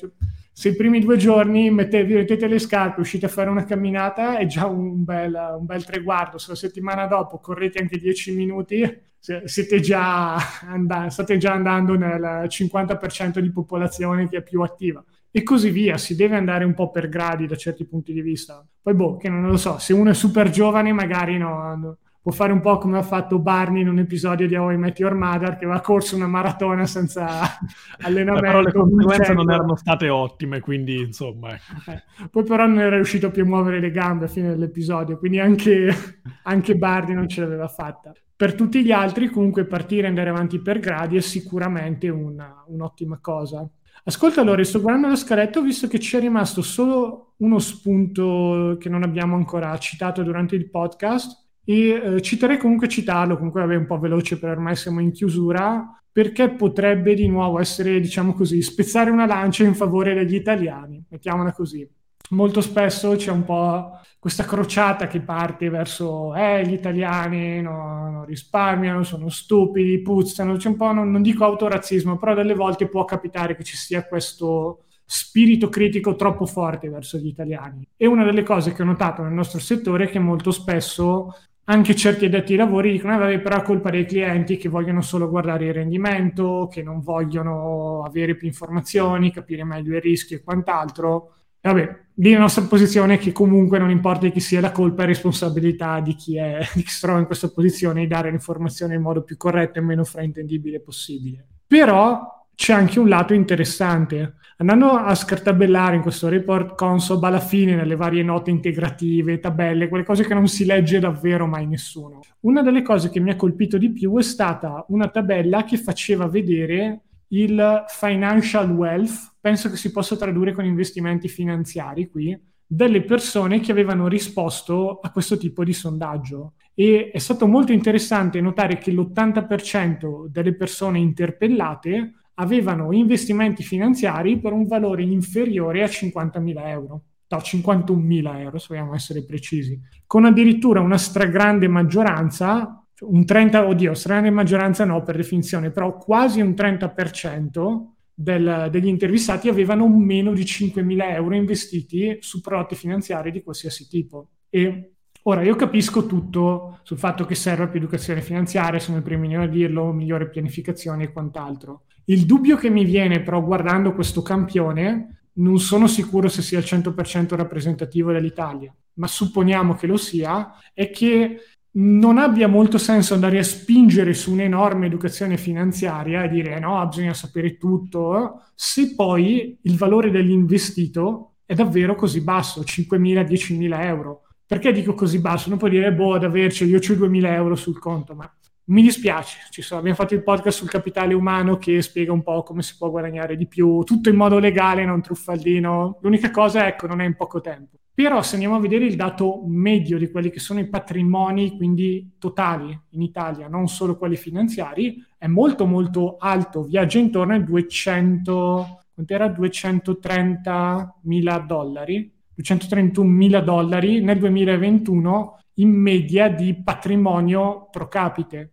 Se i primi due giorni mettete, mettete le scarpe, uscite a fare una camminata, è già un bel, un bel traguardo. Se la settimana dopo correte anche 10 minuti, siete già and- state già andando nel 50% di popolazione che è più attiva. E così via, si deve andare un po' per gradi da certi punti di vista. Poi, boh, che non lo so, se uno è super giovane, magari no, no può fare un po' come ha fatto Barney in un episodio di How I Met Your Mother che aveva corso una maratona senza *laughs* allenamento. però le conseguenze non erano state ottime, quindi insomma. Ecco. Eh. Poi però non era riuscito più a muovere le gambe a fine dell'episodio, quindi anche, *laughs* anche Barney non ce l'aveva fatta. Per tutti gli altri comunque partire e andare avanti per gradi è sicuramente una, un'ottima cosa. Ascolta Lore, sto guardando la scaletta, ho visto che ci è rimasto solo uno spunto che non abbiamo ancora citato durante il podcast e eh, citerei comunque citarlo, comunque vabbè un po' veloce per ormai siamo in chiusura, perché potrebbe di nuovo essere, diciamo così, spezzare una lancia in favore degli italiani, mettiamola così. Molto spesso c'è un po' questa crociata che parte verso eh, gli italiani no, non risparmiano, sono stupidi, puzzano, c'è un po', non, non dico autorazzismo, però delle volte può capitare che ci sia questo spirito critico troppo forte verso gli italiani. E una delle cose che ho notato nel nostro settore è che molto spesso anche certi addetti ai lavori dicono, eh, vabbè, però è colpa dei clienti che vogliono solo guardare il rendimento, che non vogliono avere più informazioni, capire meglio i rischi e quant'altro. E vabbè, lì la nostra posizione è che comunque non importa chi sia la colpa, è responsabilità di chi, è, *laughs* di chi si trova in questa posizione di dare l'informazione in modo più corretto e meno fraintendibile possibile. Però c'è anche un lato interessante. Andando a scartabellare in questo report Consob alla fine nelle varie note integrative, tabelle, quelle cose che non si legge davvero mai nessuno. Una delle cose che mi ha colpito di più è stata una tabella che faceva vedere il financial wealth, penso che si possa tradurre con investimenti finanziari qui, delle persone che avevano risposto a questo tipo di sondaggio. E è stato molto interessante notare che l'80% delle persone interpellate avevano investimenti finanziari per un valore inferiore a 50.000 euro, no, 51.000 euro se vogliamo essere precisi, con addirittura una stragrande maggioranza, un 30, oddio, stragrande maggioranza no per definizione, però quasi un 30% del, degli intervistati avevano meno di 5.000 euro investiti su prodotti finanziari di qualsiasi tipo. E Ora, io capisco tutto sul fatto che serve più educazione finanziaria, sono i primi a dirlo, migliore pianificazione e quant'altro. Il dubbio che mi viene però guardando questo campione non sono sicuro se sia al 100% rappresentativo dell'Italia, ma supponiamo che lo sia, è che non abbia molto senso andare a spingere su un'enorme educazione finanziaria e dire no, bisogna sapere tutto, se poi il valore dell'investito è davvero così basso, 5.000, 10.000 euro. Perché dico così basso? Non puoi dire, boh, ad averci, io ho 2.000 euro sul conto, ma mi dispiace, sono, abbiamo fatto il podcast sul capitale umano che spiega un po' come si può guadagnare di più, tutto in modo legale, non truffaldino. L'unica cosa, ecco, non è in poco tempo. Però se andiamo a vedere il dato medio di quelli che sono i patrimoni, quindi totali in Italia, non solo quelli finanziari, è molto molto alto, viaggia intorno ai 200, quant'era? 230 mila dollari, 231 mila dollari nel 2021 in media di patrimonio pro capite.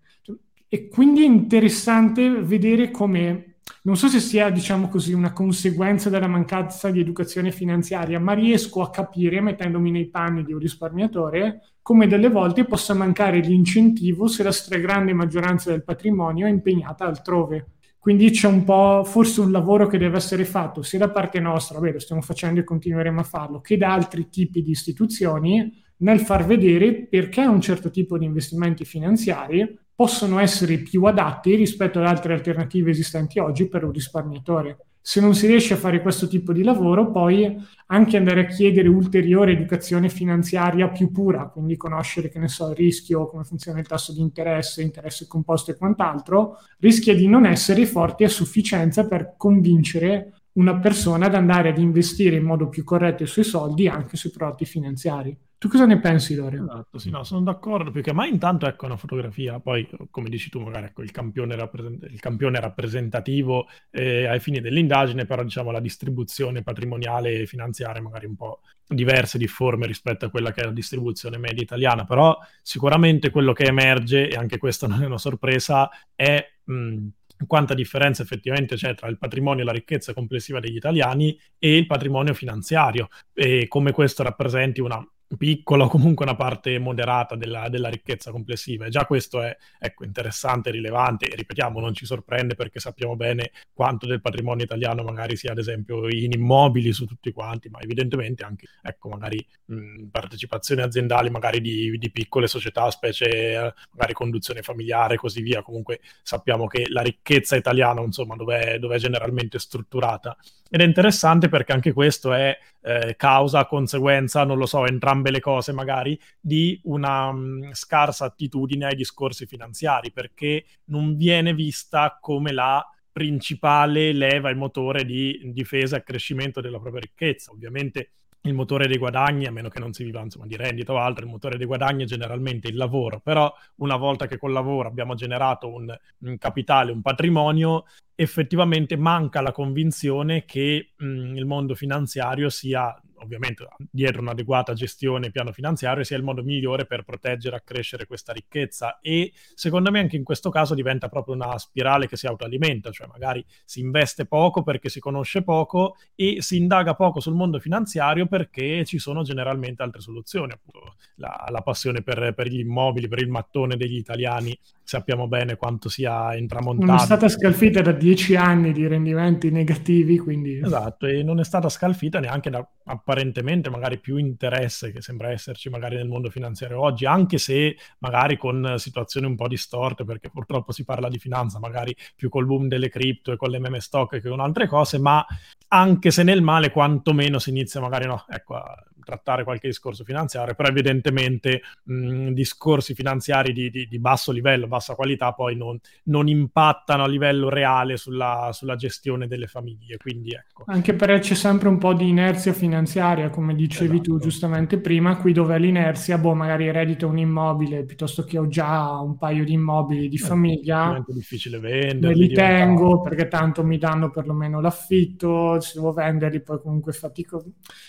E quindi è interessante vedere come, non so se sia, diciamo così, una conseguenza della mancanza di educazione finanziaria, ma riesco a capire, mettendomi nei panni di un risparmiatore, come delle volte possa mancare l'incentivo se la stragrande maggioranza del patrimonio è impegnata altrove. Quindi c'è un po', forse un lavoro che deve essere fatto sia da parte nostra, beh, lo stiamo facendo e continueremo a farlo, che da altri tipi di istituzioni nel far vedere perché un certo tipo di investimenti finanziari possono essere più adatti rispetto ad altre alternative esistenti oggi per un risparmiatore. Se non si riesce a fare questo tipo di lavoro, poi anche andare a chiedere ulteriore educazione finanziaria più pura, quindi conoscere, che ne so, il rischio, come funziona il tasso di interesse, interesse composto e quant'altro, rischia di non essere forti a sufficienza per convincere una persona ad andare ad investire in modo più corretto i suoi soldi anche sui prodotti finanziari. Tu cosa ne pensi, Lorio? Esatto, sì, no, sono d'accordo, perché ma intanto ecco una fotografia, poi come dici tu magari ecco il campione, rappresent- il campione rappresentativo eh, ai fini dell'indagine, però diciamo la distribuzione patrimoniale e finanziaria magari un po' diversa, difforme rispetto a quella che è la distribuzione media italiana, però sicuramente quello che emerge, e anche questa non è una sorpresa, è... Mh, quanta differenza effettivamente c'è tra il patrimonio e la ricchezza complessiva degli italiani e il patrimonio finanziario. E come questo rappresenti una piccola o comunque una parte moderata della, della, ricchezza complessiva. E già questo è ecco, interessante, rilevante e ripetiamo, non ci sorprende perché sappiamo bene quanto del patrimonio italiano magari sia ad esempio in immobili su tutti quanti, ma evidentemente anche ecco, magari mh, partecipazioni aziendali magari di, di, piccole società, specie magari conduzione familiare e così via. Comunque sappiamo che la ricchezza italiana, insomma, dove è generalmente strutturata. Ed è interessante perché anche questo è eh, causa, conseguenza, non lo so, entrambe le cose magari, di una mh, mm, scarsa attitudine ai discorsi finanziari, perché non viene vista come la principale leva e motore di difesa e accrescimento della propria ricchezza. Ovviamente il motore dei guadagni, a meno che non si viva insomma, di rendita o altro, il motore dei guadagni è generalmente il lavoro, però una volta che col lavoro abbiamo generato un, un capitale, un patrimonio, effettivamente manca la convinzione che mh, il mondo finanziario sia ovviamente dietro un'adeguata gestione piano finanziario sia il modo migliore per proteggere e accrescere questa ricchezza e secondo me anche in questo caso diventa proprio una spirale che si autoalimenta, cioè magari si investe poco perché si conosce poco e si indaga poco sul mondo finanziario perché ci sono generalmente altre soluzioni, appunto la, la passione per, per, gli immobili, per il mattone degli italiani, sappiamo bene quanto sia intramontato. Non è stata scalfita da dieci anni di rendimenti negativi, quindi... Esatto, e non è stata scalfita neanche da apparentemente magari più interesse che sembra esserci magari nel mondo finanziario oggi, anche se magari con situazioni un po' distorte, perché purtroppo si parla di finanza, magari più col boom delle cripto e con le meme stock che con altre cose, ma anche se nel male quantomeno si inizia magari no, ecco, trattare qualche discorso finanziario, però evidentemente mh, discorsi finanziari di, di, di, basso livello, bassa qualità, poi non, non impattano a livello reale sulla, sulla, gestione delle famiglie. Quindi, ecco. Anche perché c'è sempre un po' di inerzia finanziaria, come dicevi esatto. tu giustamente prima, qui dove l'inerzia, boh, magari eredito un immobile piuttosto che ho già un paio di immobili di eh, famiglia. È difficile vendere. Me li tengo perché tanto mi danno perlomeno l'affitto, se devo venderli poi comunque fatico.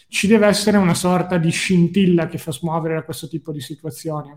Ci deve essere una sorta sorta di scintilla che fa smuovere da questo tipo di situazioni.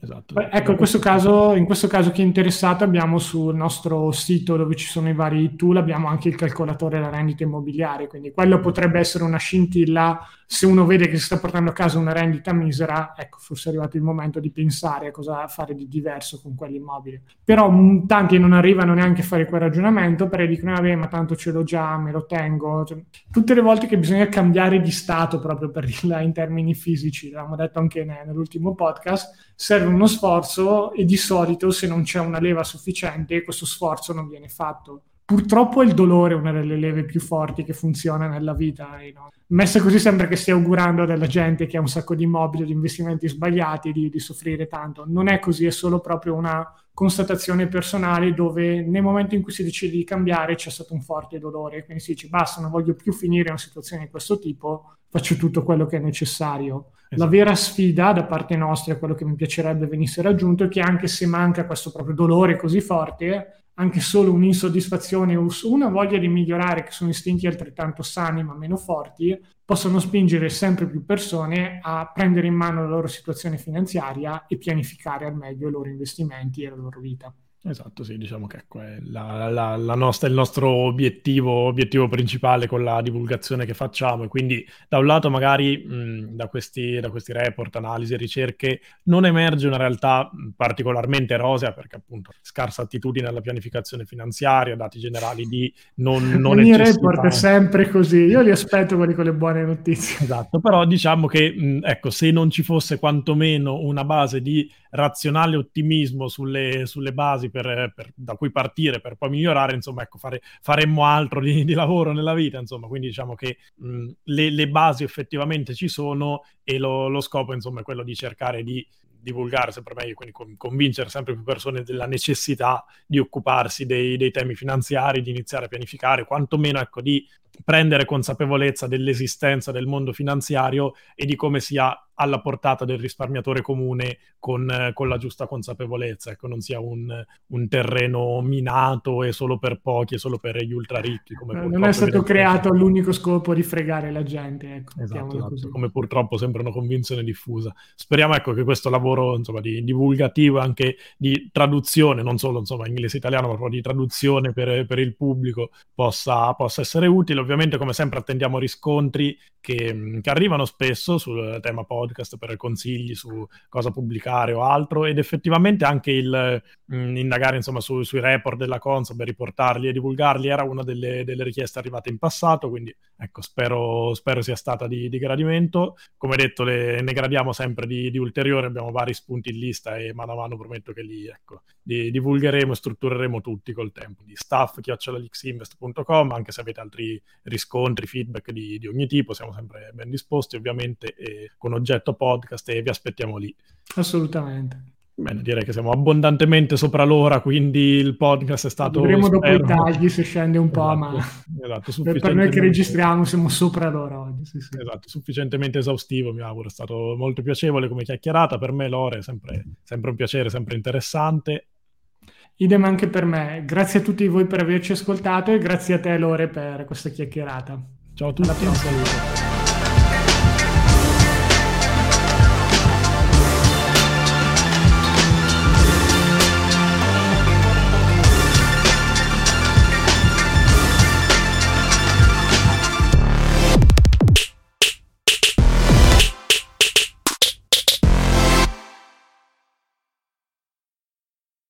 Esatto. Ecco, in questo, caso, in questo caso chi è interessato abbiamo sul nostro sito dove ci sono i vari tool, abbiamo anche il calcolatore della rendita immobiliare, quindi quello potrebbe essere una scintilla se uno vede che si sta portando a casa una rendita misera, ecco, forse è arrivato il momento di pensare a cosa fare di diverso con quell'immobile. Però mh, tanti non arrivano neanche a fare quel ragionamento perché dicono, vabbè, ma tanto ce l'ho già, me lo tengo. Cioè, tutte le volte che bisogna cambiare di stato, proprio per dirla in termini fisici, l'abbiamo detto anche nell'ultimo podcast, serve uno sforzo e di solito se non c'è una leva sufficiente questo sforzo non viene fatto. Purtroppo il dolore è una delle leve più forti che funziona nella vita. No? Messa così sembra che stia augurando della gente che ha un sacco di immobili, di investimenti sbagliati, di, di soffrire tanto. Non è così, è solo proprio una constatazione personale dove nel momento in cui si decide di cambiare c'è stato un forte dolore. Quindi si dice basta, non voglio più finire una situazione di questo tipo, faccio tutto quello che è necessario. Esatto. La vera sfida da parte nostra, quello che mi piacerebbe venisse raggiunto, è che anche se manca questo proprio dolore così forte, anche solo un'insoddisfazione o una voglia di migliorare, che sono istinti altrettanto sani ma meno forti, possono spingere sempre più persone a prendere in mano la loro situazione finanziaria e pianificare al meglio i loro investimenti e la loro vita. Esatto, sì, diciamo che ecco, è la, la, la nostra, il nostro obiettivo, obiettivo, principale con la divulgazione che facciamo e quindi da un lato magari mh, da, questi, da, questi, report, analisi e ricerche non emerge una realtà particolarmente rosea perché appunto scarsa attitudine alla pianificazione finanziaria, dati generali di non, *laughs* non Ogni report è sempre così, io li aspetto quelli con le buone notizie. Esatto, però diciamo che mh, ecco, se non ci fosse quantomeno una base di razionale ottimismo sulle, sulle basi per, per, da cui partire per poi migliorare, insomma, ecco, fare, faremmo altro di, di, lavoro nella vita, insomma, quindi diciamo che mh, le, le, basi effettivamente ci sono e lo, lo scopo, insomma, è quello di cercare di divulgare sempre meglio, quindi convincere sempre più persone della necessità di occuparsi dei, dei, temi finanziari, di iniziare a pianificare, quantomeno ecco, di prendere consapevolezza dell'esistenza del mondo finanziario e di come sia alla portata del risparmiatore comune con, con la giusta consapevolezza, ecco, non sia un, un, terreno minato e solo per pochi e solo per gli ultra ricchi. non è stato creato sempre. l'unico scopo di fregare la gente, ecco, esatto, esatto come purtroppo sembra una convinzione diffusa. Speriamo ecco, che questo lavoro insomma, di divulgativo e anche di traduzione, non solo insomma, inglese-italiano, ma proprio di traduzione per, per il pubblico possa, possa essere utile ovviamente come sempre attendiamo riscontri che, che, arrivano spesso sul tema podcast per consigli su cosa pubblicare o altro ed effettivamente anche il mh, indagare insomma su, sui report della Consob e riportarli e divulgarli era una delle, delle, richieste arrivate in passato quindi ecco spero, spero sia stata di, di, gradimento. Come detto le, ne gradiamo sempre di, di ulteriori abbiamo vari spunti in lista e mano a mano prometto che li ecco, di, divulgheremo e struttureremo tutti col tempo. Di staff.lixinvest.com anche se avete altri riscontri feedback di, di ogni tipo siamo sempre ben disposti ovviamente con oggetto podcast e vi aspettiamo lì. Assolutamente. Bene, direi che siamo abbondantemente sopra l'ora, quindi il podcast è stato... Vedremo dopo i tagli se scende un po', esatto, ma esatto, sufficientemente... per noi che registriamo siamo sopra l'ora oggi. Sì, sì. Esatto, sufficientemente esaustivo, mi auguro. È stato molto piacevole come chiacchierata. Per me l'ora è sempre, sempre un piacere, sempre interessante. Idem anche per me. Grazie a tutti voi per averci ascoltato e grazie a te Lore per questa chiacchierata. Ciao a tutti, un saluto.